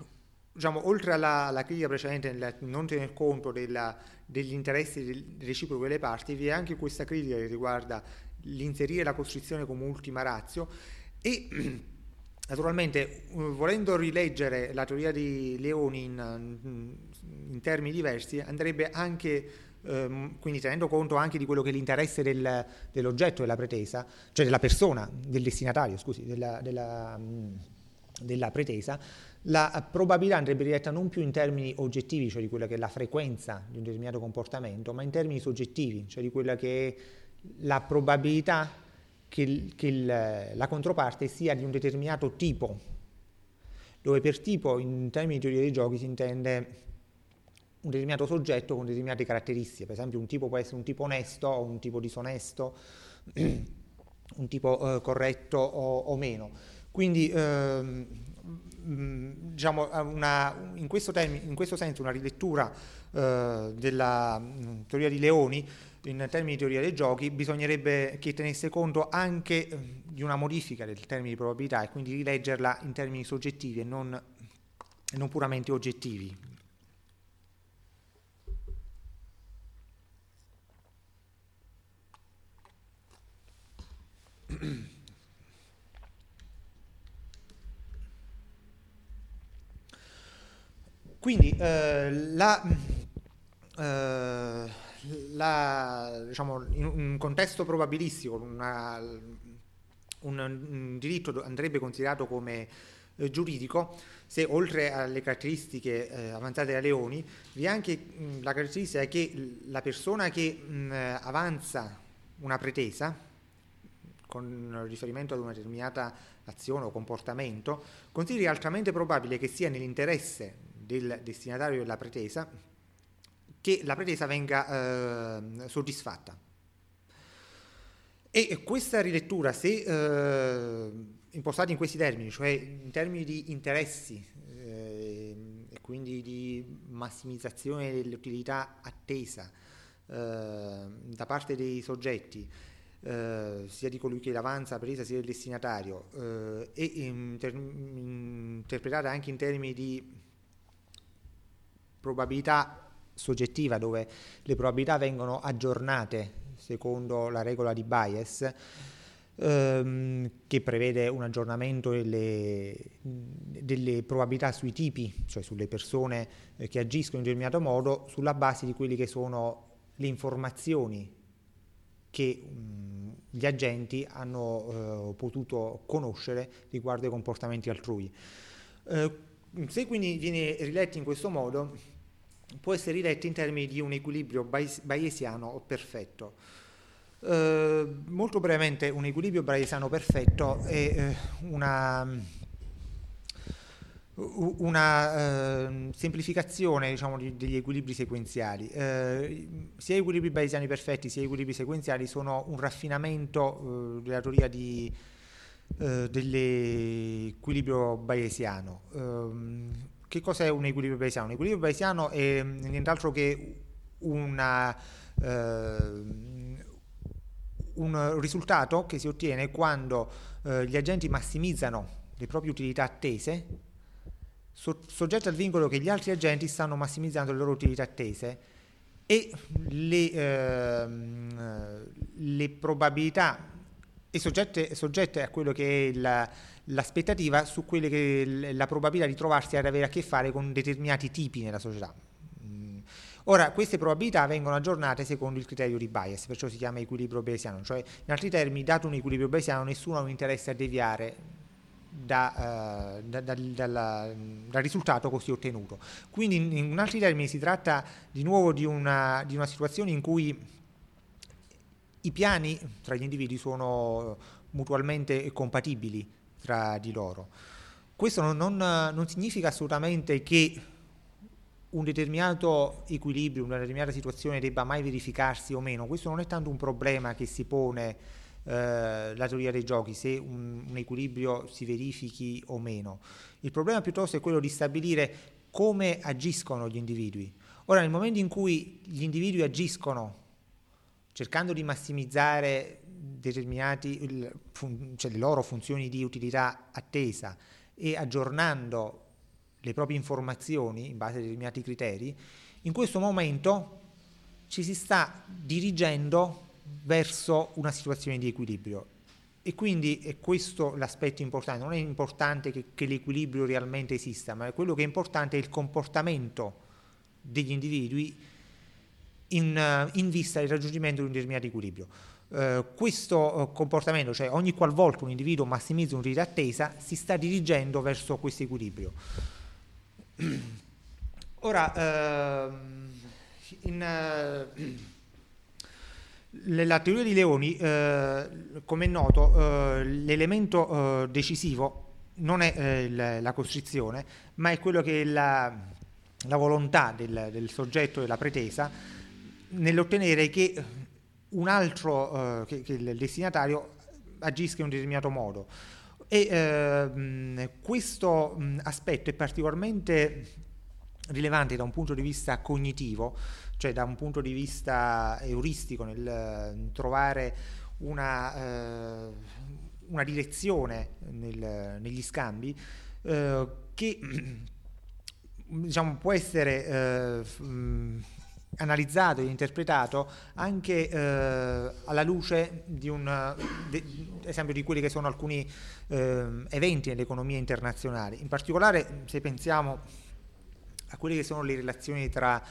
diciamo, oltre alla, alla, critica precedente nel non tener conto della, degli interessi reciproci delle parti, vi è anche questa critica che riguarda l'inserire la costrizione come ultima razio e [CLEARS THROAT] naturalmente volendo rileggere la teoria di Leoni in, in termini diversi andrebbe anche ehm, quindi tenendo conto anche di quello che è l'interesse del, dell'oggetto della pretesa, cioè della persona, del destinatario, scusi, della, della, della pretesa, la probabilità andrebbe diretta non più in termini oggettivi, cioè di quella che è la frequenza di un determinato comportamento, ma in termini soggettivi, cioè di quella che è la probabilità che, che il, la controparte sia di un determinato tipo, dove per tipo in termini di teoria dei giochi si intende un determinato soggetto con determinate caratteristiche, per esempio un tipo può essere un tipo onesto o un tipo disonesto, [CLEARS THROAT] un tipo eh, corretto o, o, meno. Quindi ehm, diciamo una, in, questo termine, in, questo senso una rilettura eh, della mh, teoria di Leoni in termini di teoria dei giochi bisognerebbe che tenesse conto anche di una modifica del termine di probabilità e quindi rileggerla in termini soggettivi e non, non puramente oggettivi. [CLEARS THROAT] Quindi eh, la, eh, la, diciamo, in un contesto probabilistico una, un, un, diritto andrebbe considerato come eh, giuridico se oltre alle caratteristiche eh, avanzate da Leoni vi è anche mh, la caratteristica che la persona che mh, avanza una pretesa con riferimento ad una determinata azione o comportamento, consideri altamente probabile che sia nell'interesse del destinatario della pretesa che la pretesa venga eh, soddisfatta. E questa rilettura, se eh, impostata in questi termini, cioè in termini di interessi eh, e quindi di massimizzazione dell'utilità attesa eh, da parte dei soggetti, eh, sia di colui che l'avanza presa sia del destinatario eh, e inter- interpretata anche in termini di probabilità soggettiva dove le probabilità vengono aggiornate secondo la regola di bias ehm, che prevede un aggiornamento delle, delle, probabilità sui tipi, cioè sulle persone eh, che agiscono in determinato modo sulla base di quelle che sono le informazioni che mh, gli agenti hanno eh, potuto conoscere riguardo ai comportamenti altrui. Eh, se quindi viene riletto in questo modo, può essere riletto in termini di un equilibrio bayesiano perfetto. Eh, molto brevemente, un equilibrio bayesiano perfetto è eh, una una eh, semplificazione diciamo, di, degli equilibri sequenziali. Eh, sia equilibri bayesiani perfetti sia equilibri sequenziali sono un raffinamento eh, della teoria di, eh, dell'equilibrio bayesiano. Ehm, che cos'è un equilibrio bayesiano? Un equilibrio bayesiano è nient'altro che una, ehm, un risultato che si ottiene quando eh, gli agenti massimizzano le proprie utilità attese so- soggetti al vincolo che gli altri agenti stanno massimizzando le loro utilità attese e le, ehm, le probabilità e soggette, soggette, a quello che è la, l'aspettativa su quelle che è la probabilità di trovarsi ad avere a che fare con determinati tipi nella società. Mm. Ora, queste probabilità vengono aggiornate secondo il criterio di bias, perciò si chiama equilibrio bayesiano, cioè in altri termini, dato un equilibrio bayesiano, nessuno ha un interesse a deviare da, uh, da, da, dal, dal, risultato così ottenuto. Quindi in, in, altri termini si tratta di nuovo di una, di una situazione in cui i piani tra gli individui sono mutualmente compatibili tra di loro. questo non, non, non significa assolutamente che un determinato equilibrio, una determinata situazione debba mai verificarsi o meno, questo non è tanto un problema che si pone eh, la teoria dei giochi, se un, un, equilibrio si verifichi o meno. Il problema piuttosto è quello di stabilire come agiscono gli individui. Ora, nel momento in cui gli individui agiscono cercando di massimizzare determinati, cioè le loro funzioni di utilità attesa e aggiornando le proprie informazioni in base a determinati criteri, in questo momento ci si sta dirigendo verso una situazione di equilibrio. E quindi è questo l'aspetto importante, non è importante che, che l'equilibrio realmente esista, ma quello che è importante è il comportamento degli individui in, in vista del raggiungimento di un determinato equilibrio. Uh, questo uh, comportamento, cioè ogni qualvolta un individuo massimizza un'utilità attesa, si sta dirigendo verso questo equilibrio. [CLEARS THROAT] Ora, uh, in, la teoria di Leoni, eh, come è noto, eh, l'elemento eh, decisivo non è eh, la, la, costrizione, ma è quello che è la, la volontà del, del, soggetto della pretesa nell'ottenere che un altro, eh, che, che, il destinatario agisca in un determinato modo. E ehm, questo aspetto è particolarmente rilevante da un punto di vista cognitivo, cioè da un punto di vista euristico nel eh, trovare una, eh, una direzione nel, negli scambi eh, che [CLEARS THROAT] diciamo, può essere eh, mh, analizzato e interpretato anche eh, alla luce di un de, esempio di quelli che sono alcuni eh, eventi nell'economia internazionale. In particolare se pensiamo a quelle che sono le relazioni tra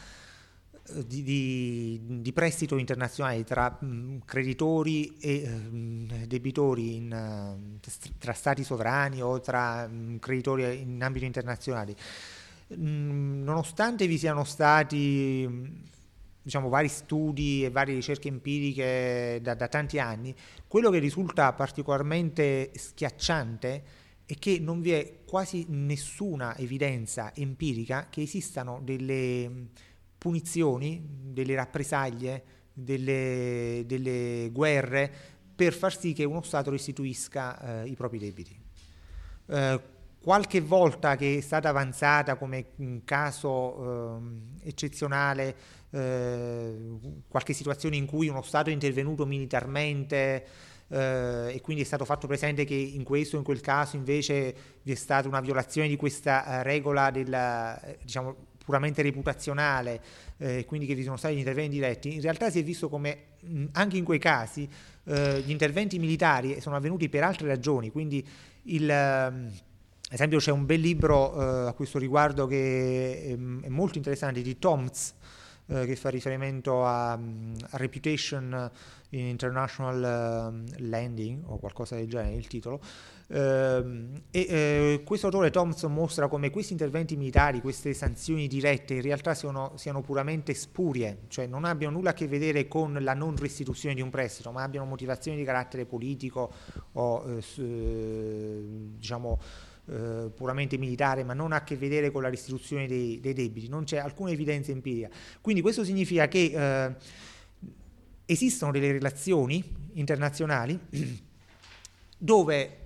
eh, di, di, di, prestito internazionale tra mh, creditori e mh, debitori in, uh, tra stati sovrani o tra mh, creditori in ambito internazionale. nonostante vi siano stati diciamo, vari studi e varie ricerche empiriche da, da tanti anni, quello che risulta particolarmente schiacciante è che non vi è quasi nessuna evidenza empirica che esistano delle punizioni, delle rappresaglie, delle, delle guerre per far sì che uno Stato restituisca eh, i propri debiti. Eh, qualche volta che è stata avanzata come un caso eh, eccezionale eh, qualche situazione in cui uno Stato è intervenuto militarmente eh, e quindi è stato fatto presente che in questo o in quel caso invece vi è stata una violazione di questa eh, regola della, diciamo, puramente reputazionale eh, quindi che vi sono stati gli interventi diretti, in realtà si è visto come mh, anche in quei casi eh, gli interventi militari sono avvenuti per altre ragioni, quindi il... Ad esempio c'è un bel libro uh, a questo riguardo che è, è molto interessante di Toms, uh, che fa riferimento a, a Reputation in International um, Landing o qualcosa del genere, il titolo. Uh, e uh, questo autore Thompson mostra come questi interventi militari, queste sanzioni dirette in realtà siano, siano, puramente spurie, cioè non abbiano nulla a che vedere con la non restituzione di un prestito, ma abbiano motivazioni di carattere politico o uh, diciamo puramente militare, ma non ha a che vedere con la restituzione dei, dei, debiti, non c'è alcuna evidenza empirica. Quindi questo significa che esistono delle relazioni internazionali [CLEARS THROAT] dove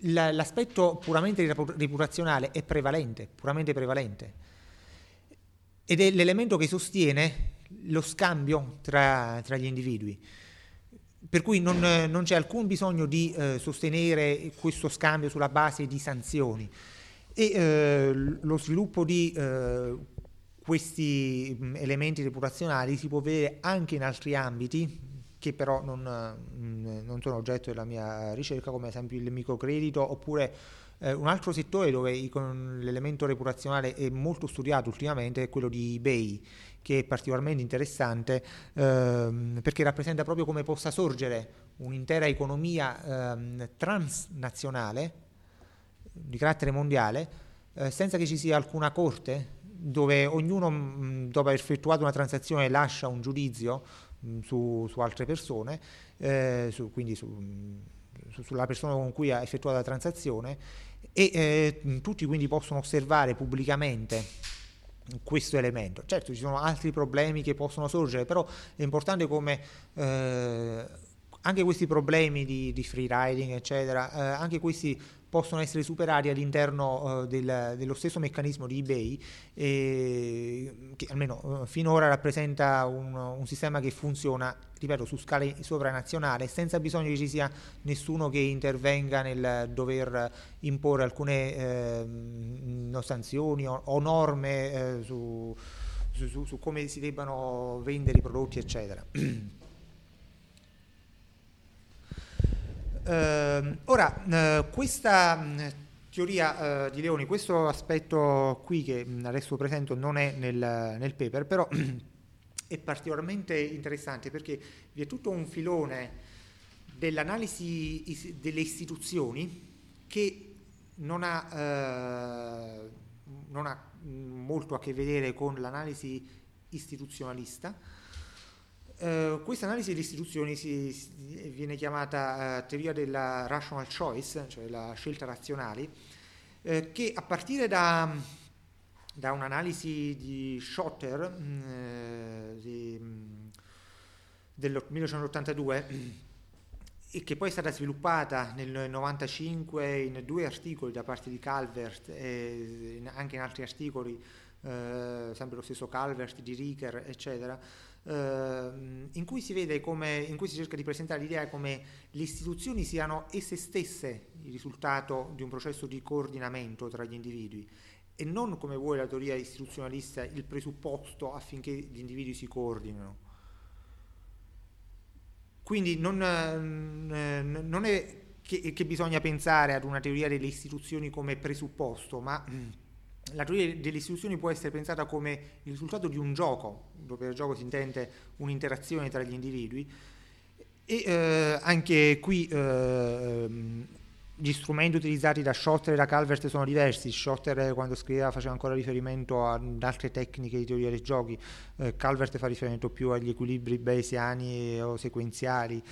l'aspetto puramente reputazionale è prevalente, puramente prevalente, ed è l'elemento che sostiene lo scambio tra, tra gli individui. Per cui non, non c'è alcun bisogno di eh, sostenere questo scambio sulla base di sanzioni. E eh, lo sviluppo di eh, questi mm, elementi reputazionali si può vedere anche in altri ambiti che però non, mm, non sono oggetto della mia ricerca, come ad esempio il microcredito oppure eh, un altro settore dove l'elemento reputazionale è molto studiato ultimamente è quello di eBay, che è particolarmente interessante ehm, perché rappresenta proprio come possa sorgere un'intera economia ehm, transnazionale di carattere mondiale eh, senza che ci sia alcuna corte dove ognuno mh, dopo aver effettuato una transazione lascia un giudizio mh, su, su, altre persone, eh, su, quindi su, su, sulla persona con cui ha effettuato la transazione e eh, tutti quindi possono osservare pubblicamente questo elemento. Certo ci sono altri problemi che possono sorgere, però è importante come eh, anche questi problemi di, di free riding, eccetera, eh, anche questi possono essere superati all'interno uh, del, dello stesso meccanismo di eBay, eh, che almeno uh, finora rappresenta un, un, sistema che funziona, ripeto, su scala sovranazionale, senza bisogno che ci sia nessuno che intervenga nel dover imporre alcune eh, sanzioni o, o norme eh, su, su, su come si debbano vendere i prodotti, eccetera. [CLEARS THROAT] ora, eh, questa mm, teoria eh, di Leoni, questo aspetto qui che mm, adesso presento non è nel, nel paper, però [CLEARS THROAT] è particolarmente interessante perché vi è tutto un filone dell'analisi delle istituzioni che non ha, eh, non ha molto a che vedere con l'analisi istituzionalista, Uh, questa analisi delle istituzioni si, si, viene chiamata uh, teoria della rational choice, cioè la scelta razionale, uh, che a partire da, da un'analisi di Schotter mh, di, mh, del 1982 e che poi è stata sviluppata nel 1995 in due articoli da parte di Calvert e in, anche in altri articoli, sempre lo stesso Calvert, di Riker, eccetera, in cui si vede come, in cui si cerca di presentare l'idea come le istituzioni siano esse stesse il risultato di un processo di coordinamento tra gli individui e non come vuole la teoria istituzionalista il presupposto affinché gli individui si coordinino. Quindi non, eh, non è che, che, bisogna pensare ad una teoria delle istituzioni come presupposto, ma la teoria delle istituzioni può essere pensata come il risultato di un gioco, dove per gioco si intende un'interazione tra gli individui, e eh, anche qui eh, gli strumenti utilizzati da Schotter e da Calvert sono diversi. Schotter quando scriveva faceva ancora riferimento ad altre tecniche di teoria dei giochi, eh, Calvert fa riferimento più agli equilibri bayesiani o sequenziali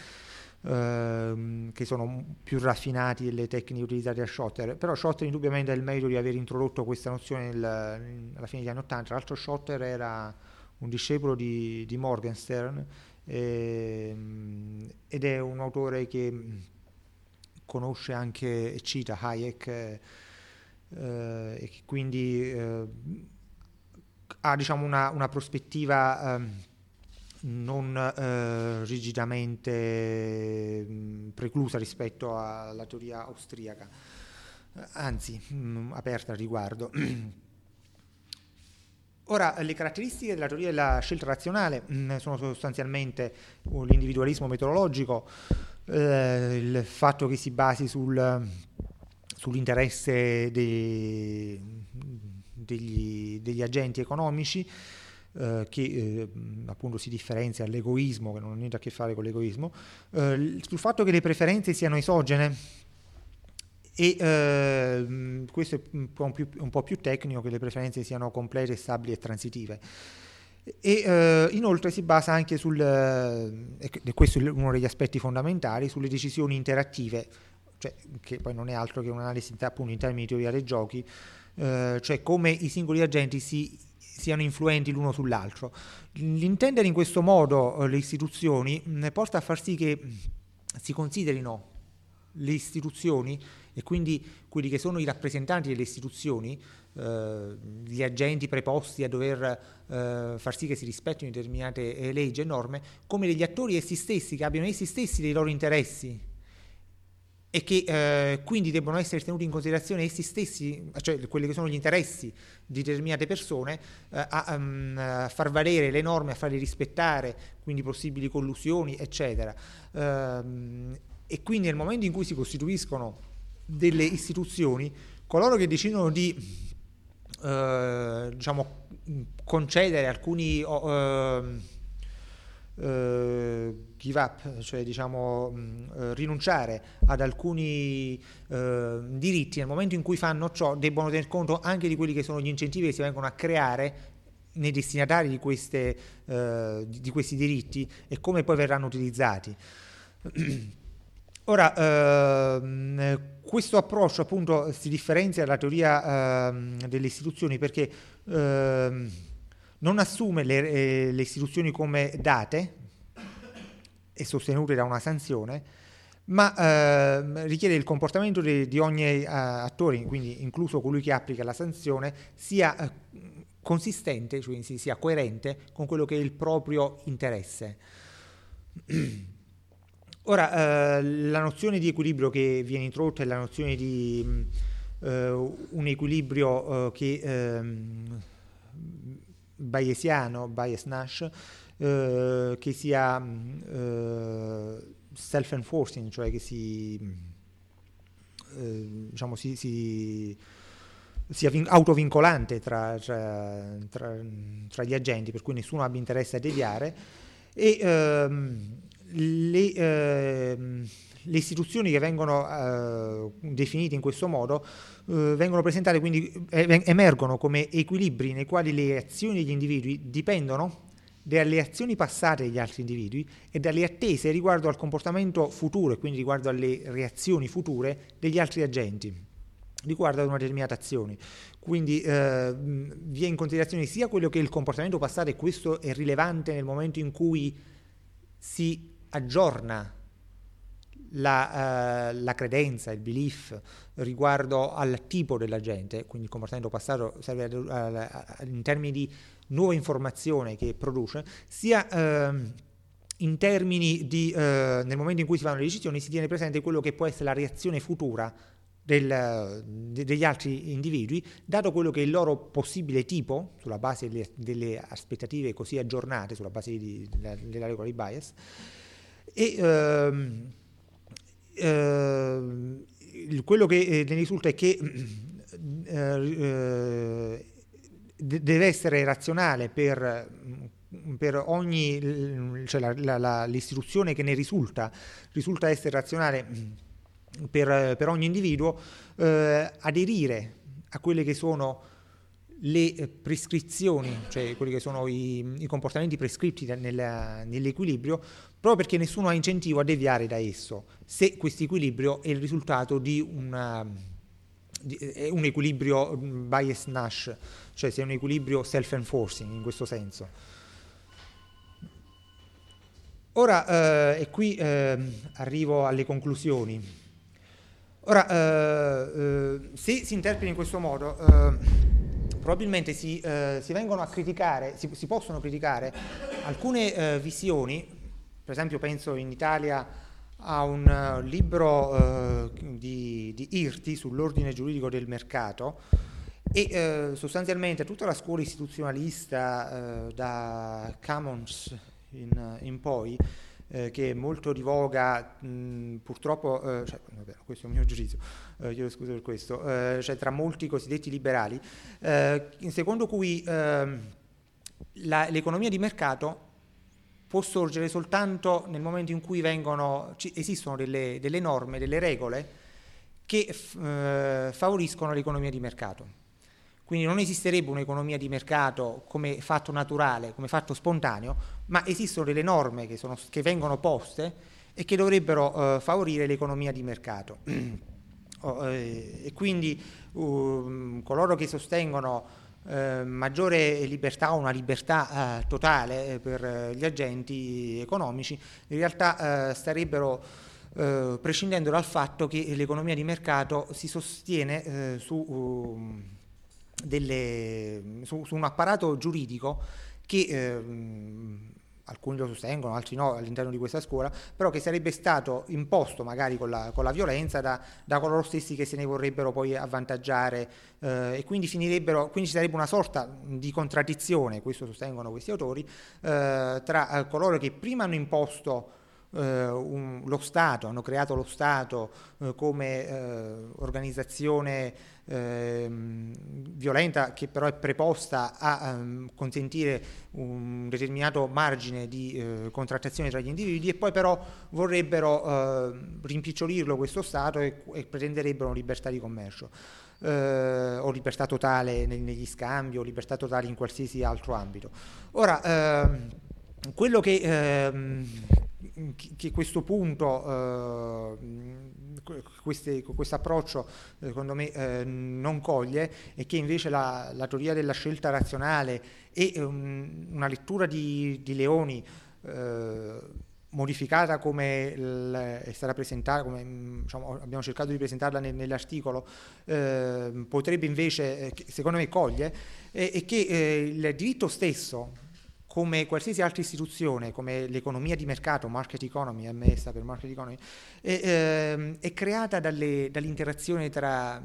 ehm, che sono più raffinati delle tecniche utilizzate da Schotter, però Schotter indubbiamente ha il merito di aver introdotto questa nozione nel, alla fine degli anni Ottanta, tra l'altro Schotter era un discepolo di, di Morgenstern ehm, ed è un autore che conosce anche e cita Hayek eh, e che quindi eh, ha diciamo, una, una prospettiva eh, non eh, rigidamente mh, preclusa rispetto alla teoria austriaca, anzi mh, aperta al riguardo. [CLEARS THROAT] Ora, le caratteristiche della teoria della scelta razionale mh, sono sostanzialmente l'individualismo metodologico, eh, il fatto che si basi sul, sull'interesse dei, degli, degli agenti economici, eh, che eh, appunto si differenzia dall'egoismo, che non ha niente a che fare con l'egoismo, eh, sul fatto che le preferenze siano esogene. E eh, questo è un po, più, un po' più tecnico, che le preferenze siano complete, stabili e transitive. E eh, inoltre si basa anche sul, e questo è uno degli aspetti fondamentali, sulle decisioni interattive, cioè, che poi non è altro che un'analisi appunto in termini di teoria dei giochi, eh, cioè come i singoli agenti si siano influenti l'uno sull'altro. L'intendere in questo modo eh, le istituzioni porta a far sì che si considerino le istituzioni e quindi quelli che sono i rappresentanti delle istituzioni, eh, gli agenti preposti a dover eh, far sì che si rispettino determinate eh, leggi e norme, come degli attori essi stessi, che abbiano essi stessi dei loro interessi e che eh, quindi debbono essere tenuti in considerazione essi stessi, cioè quelli che sono gli interessi di determinate persone, eh, a, um, a, far valere le norme, a farle rispettare, quindi possibili collusioni, eccetera. Um, e quindi nel momento in cui si costituiscono delle istituzioni, coloro che decidono di uh, diciamo, concedere alcuni... Uh, eh, give up, cioè diciamo mh, eh, rinunciare ad alcuni eh, diritti nel momento in cui fanno ciò debbono tener conto anche di quelli che sono gli incentivi che si vengono a creare nei destinatari di, queste, eh, di questi diritti e come poi verranno utilizzati. [CLEARS THROAT] Ora, ehm, questo approccio appunto si differenzia dalla teoria ehm, delle istituzioni perché ehm, non assume le, eh, le, istituzioni come date e sostenute da una sanzione, ma ehm, richiede il comportamento di, di ogni eh, attore, quindi incluso colui che applica la sanzione, sia eh, consistente, cioè sia coerente con quello che è il proprio interesse. [CLEARS THROAT] Ora, eh, la nozione di equilibrio che viene introdotta è la nozione di eh, un equilibrio eh, che ehm, bayesiano, Bayes-Nash, eh, che sia eh, self-enforcing, cioè che si, eh, diciamo, si, si sia vin- autovincolante tra, tra, tra, tra, gli agenti, per cui nessuno abbia interesse a deviare, e ehm, le, eh, le, istituzioni che vengono eh, definite in questo modo eh, vengono presentate, quindi eh, emergono come equilibri nei quali le azioni degli individui dipendono dalle azioni passate degli altri individui e dalle attese riguardo al comportamento futuro e quindi riguardo alle reazioni future degli altri agenti riguardo ad una determinata azione. Quindi eh, vi è in considerazione sia quello che è il comportamento passato e questo è rilevante nel momento in cui si aggiorna la, uh, la, credenza, il belief riguardo al tipo dell'agente, quindi il comportamento passato serve a, a, a, in termini di nuova informazione che produce, sia uh, in termini di, uh, nel momento in cui si fanno le decisioni, si tiene presente quello che può essere la reazione futura del, de, degli altri individui, dato quello che è il loro possibile tipo, sulla base delle, delle aspettative così aggiornate, sulla base di, della, della regola di bias, e ehm, ehm, quello che eh, ne risulta è che eh, eh deve essere razionale per, per ogni, cioè la, la, la, l'istruzione che ne risulta, risulta essere razionale per, per ogni individuo, eh, aderire a quelle che sono le prescrizioni, cioè quelli che sono i, i comportamenti prescritti nel, nell'equilibrio, proprio perché nessuno ha incentivo a deviare da esso, se questo equilibrio è il risultato di una, di, è un equilibrio bias Nash, cioè se è un equilibrio self-enforcing in questo senso. Ora, eh, e qui eh, arrivo alle conclusioni. Ora, eh, eh se si interpreta in questo modo, eh, probabilmente si, eh, si, vengono a criticare, si, si possono criticare alcune visioni per esempio penso in Italia a un uh, libro uh, di, di, Irti sull'ordine giuridico del mercato e uh, sostanzialmente tutta la scuola istituzionalista da Commons in, in poi che è molto di voga, mh, purtroppo, cioè, vabbè, questo è il mio giudizio, chiedo scusa per questo, cioè tra molti cosiddetti liberali, secondo cui ehm, la, l'economia di mercato può sorgere soltanto nel momento in cui vengono, esistono delle, delle, norme, delle regole che eh, favoriscono l'economia di mercato. Quindi non esisterebbe un'economia di mercato come fatto naturale, come fatto spontaneo, ma esistono delle norme che, sono, che vengono poste e che dovrebbero eh, favorire l'economia di mercato. [CLEARS THROAT] oh, eh, e quindi uh, coloro che sostengono eh, maggiore libertà o una libertà eh, totale eh, per eh, gli agenti economici, in realtà starebbero prescindendo dal fatto che l'economia di mercato si sostiene su, uh, delle, su, su, un apparato giuridico che ehm, alcuni lo sostengono, altri no all'interno di questa scuola, però che sarebbe stato imposto magari con la, con la violenza da, da, coloro stessi che se ne vorrebbero poi avvantaggiare eh, e quindi, finirebbero, quindi ci sarebbe una sorta di contraddizione, questo sostengono questi autori, eh, tra eh, coloro che prima hanno imposto eh, un, lo Stato, hanno creato lo Stato eh, come eh, organizzazione ehm, violenta che però è preposta a um, consentire un determinato margine di eh, contrattazione tra gli individui e poi però vorrebbero eh, rimpicciolirlo questo Stato e, e pretenderebbero libertà di commercio. Eh, o libertà totale negli scambi o libertà totale in qualsiasi altro ambito. Ora, ehm, quello che, ehm, che questo punto, eh, questo approccio eh, secondo me eh, non coglie è che invece la, la, teoria della scelta razionale e um, una lettura di, di Leoni eh, modificata come è stata presentata, come diciamo, abbiamo cercato di presentarla nel, nell'articolo, eh, potrebbe invece, eh, secondo me, coglie, è, è che eh, il diritto stesso, come qualsiasi altra istituzione, come l'economia di mercato, market economy, MS per market economy, è, ehm, è creata dalle, dall'interazione tra,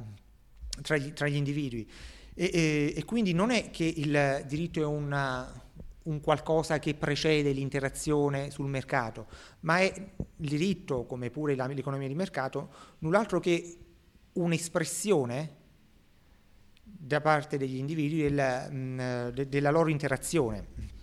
tra, gli, tra, gli, individui. E, e, e, quindi non è che il diritto è una, un qualcosa che precede l'interazione sul mercato, ma è il diritto, come pure la, l'economia di mercato, null'altro che un'espressione da parte degli individui del, mh, de, della loro interazione.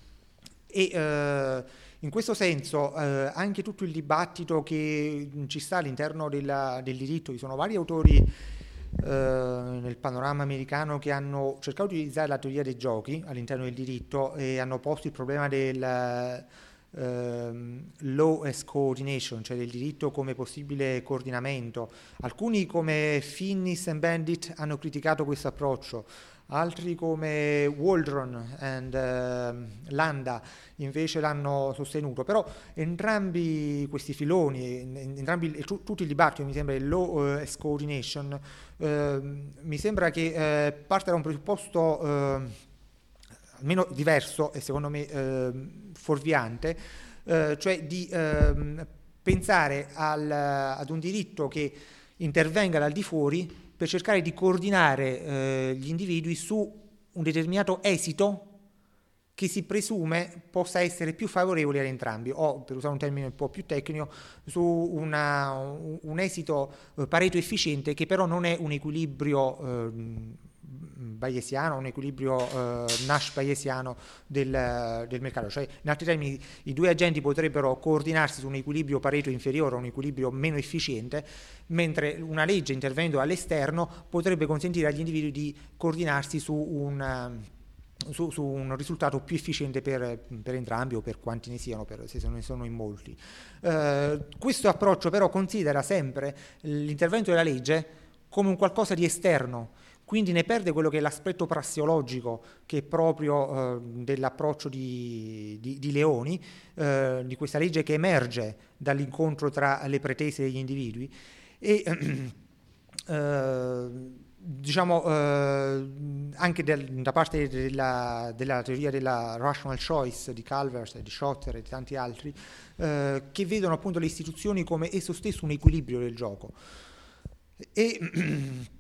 E eh, in questo senso eh, anche tutto il dibattito che ci sta all'interno della, del diritto, ci sono vari autori eh, nel panorama americano che hanno cercato di utilizzare la teoria dei giochi all'interno del diritto e hanno posto il problema del uh, law as coordination, cioè del diritto come possibile coordinamento. Alcuni come Finnis e Bandit hanno criticato questo approccio, altri come Waldron e uh, Landa invece l'hanno sostenuto, però entrambi questi filoni, entrambi, t- tutti i dibattiti, mi sembra il law uh, as coordination, uh, mi sembra che uh, parte da un presupposto almeno diverso e secondo me fuorviante, cioè di ehm, pensare al, ad un diritto che intervenga dal di fuori per cercare di coordinare gli individui su un determinato esito che si presume possa essere più favorevole ad entrambi, o per usare un termine un po' più tecnico, su una, un esito eh, pareto efficiente che però non è un equilibrio eh, bayesiano, un equilibrio eh, Nash-bayesiano del, del, mercato. Cioè, in altri termini, i due agenti potrebbero coordinarsi su un equilibrio pareto inferiore o un equilibrio meno efficiente, mentre una legge intervenendo all'esterno potrebbe consentire agli individui di coordinarsi su un su, su, un risultato più efficiente per, per, entrambi o per quanti ne siano, per, se ne sono in molti. Eh, questo approccio però considera sempre l'intervento della legge come un qualcosa di esterno, quindi ne perde quello che è l'aspetto prassiologico che è proprio eh, dell'approccio di, di, di Leoni, eh, di questa legge che emerge dall'incontro tra le pretese degli individui. E, [CLEARS THROAT] eh, diciamo eh, anche del, da parte della, della, teoria della rational choice di Calvert, di Schotter e di tanti altri, eh, che vedono appunto le istituzioni come esso stesso un equilibrio del gioco. E [CLEARS THROAT]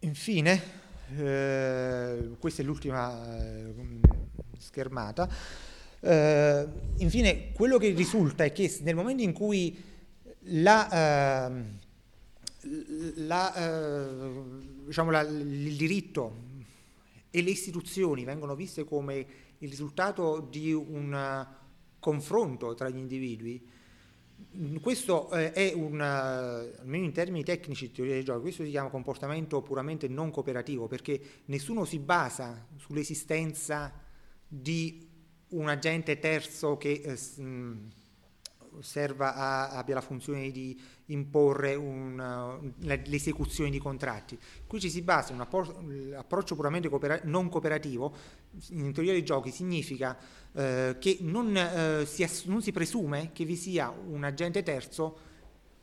infine, eh, questa è l'ultima eh, schermata, eh, infine quello che risulta è che nel momento in cui la ehm, la, eh, diciamo la, il diritto e le istituzioni vengono viste come il risultato di un confronto tra gli individui, questo eh, è un, almeno in termini tecnici di teoria del gioco, questo si chiama comportamento puramente non cooperativo perché nessuno si basa sull'esistenza di un agente terzo che eh, serva a, abbia la funzione di imporre una, l'esecuzione di contratti. Qui ci si basa un approccio puramente coopera- non cooperativo, in teoria dei giochi significa eh, che non, eh, si ass- non, si presume che vi sia un agente terzo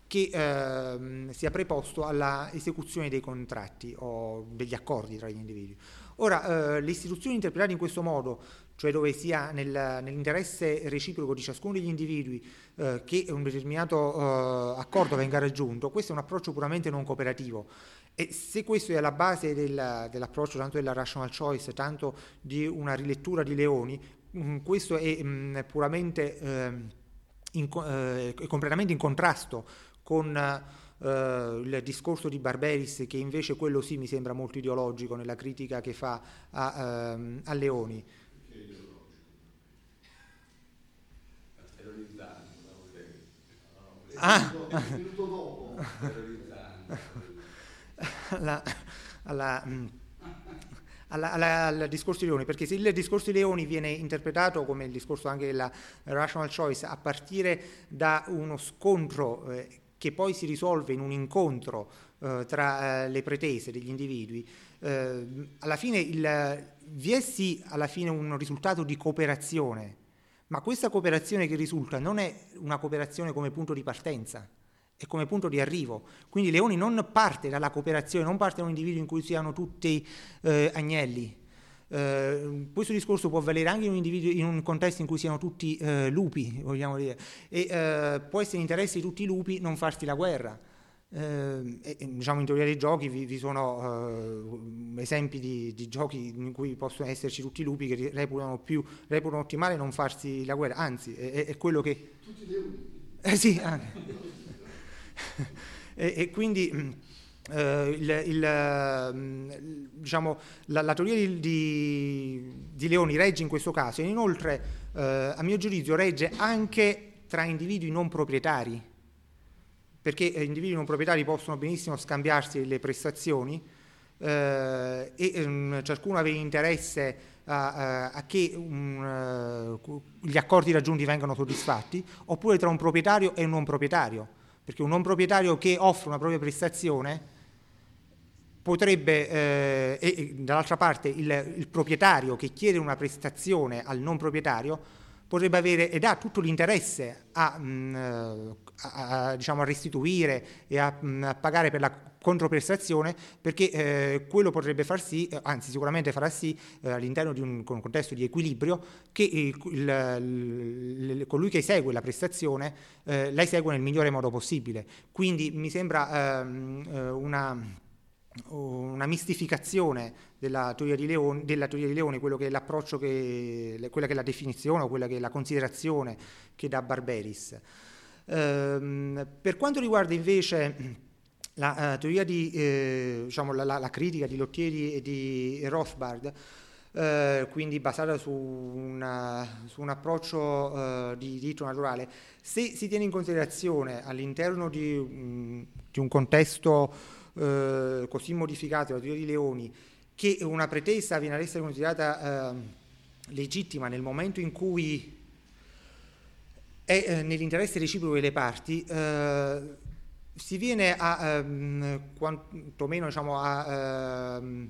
che eh, sia preposto alla esecuzione dei contratti o degli accordi tra gli individui. Ora, eh, le istituzioni interpretate in questo modo, cioè dove sia nel, nell'interesse reciproco di ciascuno degli individui eh, che un determinato eh, accordo venga raggiunto, questo è un approccio puramente non cooperativo. E se questo è alla base del, dell'approccio tanto della rational choice, tanto di una rilettura di Leoni, mh, mm, questo è mh, mm, puramente ehm, in, eh, completamente in contrasto con Uh, il discorso di Barberis, che invece quello sì mi sembra molto ideologico nella critica che fa a, um, a Leoni. Ah. alla, alla, alla, alla, al discorso di Leoni, perché se il discorso di Leoni viene interpretato come il discorso anche della rational choice a partire da uno scontro eh, che poi si risolve in un incontro eh, tra eh, le pretese degli individui, eh, alla fine il, vi è sì alla fine un risultato di cooperazione, ma questa cooperazione che risulta non è una cooperazione come punto di partenza, è come punto di arrivo. Quindi Leoni non parte dalla cooperazione, non parte da un individuo in cui siano tutti eh, agnelli. Eh, questo discorso può valere anche in un, in un, contesto in cui siano tutti eh, lupi, vogliamo dire, e eh, può essere interesse di tutti i lupi non farsi la guerra. Eh, e, diciamo in teoria dei giochi vi, vi sono eh, esempi di, di, giochi in cui possono esserci tutti i lupi che reputano più reputano ottimale non farsi la guerra, anzi è, è quello che... Tutti dei. Eh sì, [LAUGHS] e, e, quindi mm, eh, il, il, mm, diciamo, la, la, teoria di, di, di, Leoni regge in questo caso e inoltre eh, a mio giudizio regge anche tra individui non proprietari perché eh, individui non proprietari possono benissimo scambiarsi le prestazioni eh, e um, ciascuno aveva interesse a, a che um, gli accordi raggiunti vengano soddisfatti, oppure tra un proprietario e un non proprietario. Perché un non proprietario che offre una propria prestazione potrebbe, eh, e, dall'altra parte il, il, proprietario che chiede una prestazione al non proprietario potrebbe avere ed ha tutto l'interesse a, mh, mm, a, a, diciamo, a restituire e a, mh, mm, a pagare per la controprestazione perché eh, quello potrebbe far sì, eh, anzi sicuramente farà sì eh, all'interno di un, un, contesto di equilibrio che il, il, il, colui che esegue la prestazione eh, la esegue nel migliore modo possibile. Quindi mi sembra ehm, eh, una una mistificazione della teoria di Leone, della teoria di Leone quello che è l'approccio, che, quella che è la definizione o quella che è la considerazione che dà Barberis. Ehm, per quanto riguarda invece la uh, teoria di, eh, diciamo, la, la, la, critica di Lottieri e di Rothbard, eh, quindi basata su, una, su un approccio eh, di diritto naturale, se si tiene in considerazione all'interno di, mh, di un contesto eh, così modificato, la teoria di Leoni, che una pretesa viene ad essere considerata eh, legittima nel momento in cui è nell'interesse reciproco delle parti, si viene a um, quantomeno diciamo, a, um,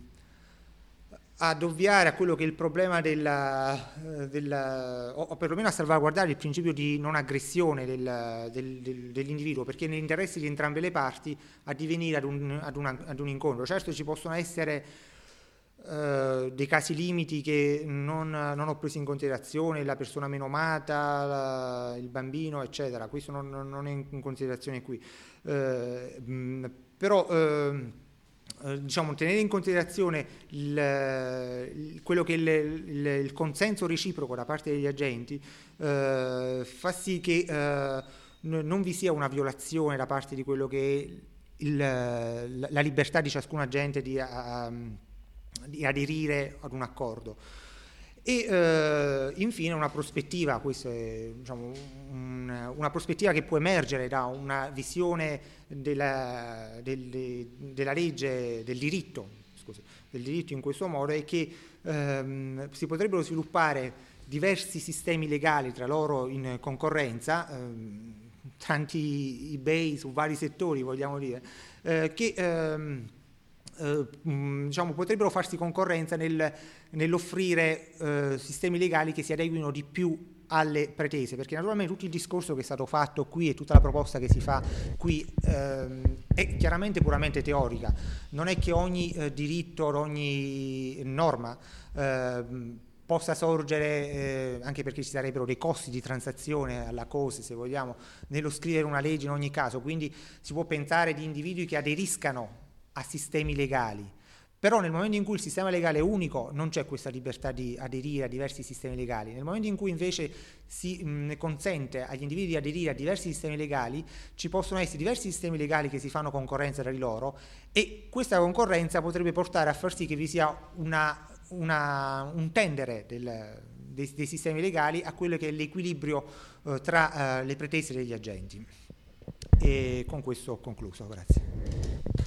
ad ovviare a quello che è il problema della, della, o perlomeno a salvaguardare il principio di non aggressione del, del, del, dell'individuo, perché è nell'interesse di entrambe le parti addivenire ad un, ad, una, ad un incontro. Certo ci possono essere Uh, dei casi limiti che non, non, ho preso in considerazione, la persona meno amata, la, il bambino, eccetera. Questo non, non, è in considerazione qui. Mh, però uh, diciamo, tenere in considerazione il, il, quello che è il, il, consenso reciproco da parte degli agenti fa sì che non vi sia una violazione da parte di quello che è la libertà di ciascun agente di di aderire ad un accordo. E eh, infine una prospettiva, è, diciamo, un, una prospettiva che può emergere da una visione della, del, della legge, del diritto, scusi, del diritto in questo modo, è che ehm, si potrebbero sviluppare diversi sistemi legali tra loro in concorrenza, ehm, tanti eBay su vari settori vogliamo dire, eh, che ehm, eh, diciamo, potrebbero farsi concorrenza nel, nell'offrire eh, sistemi legali che si adeguino di più alle pretese, perché naturalmente tutto il discorso che è stato fatto qui e tutta la proposta che si fa qui ehm, è chiaramente puramente teorica, non è che ogni eh, diritto, ogni norma ehm, possa sorgere, eh, anche perché ci sarebbero dei costi di transazione alla cosa, se vogliamo, nello scrivere una legge in ogni caso, quindi si può pensare di individui che aderiscano a sistemi legali. Però nel momento in cui il sistema legale è unico non c'è questa libertà di aderire a diversi sistemi legali. Nel momento in cui invece si mh, consente agli individui di aderire a diversi sistemi legali, ci possono essere diversi sistemi legali che si fanno concorrenza tra di loro e questa concorrenza potrebbe portare a far sì che vi sia una, una, un tendere del, dei, dei, sistemi legali a quello che è l'equilibrio eh, tra eh, le pretese degli agenti. E con questo ho concluso, grazie.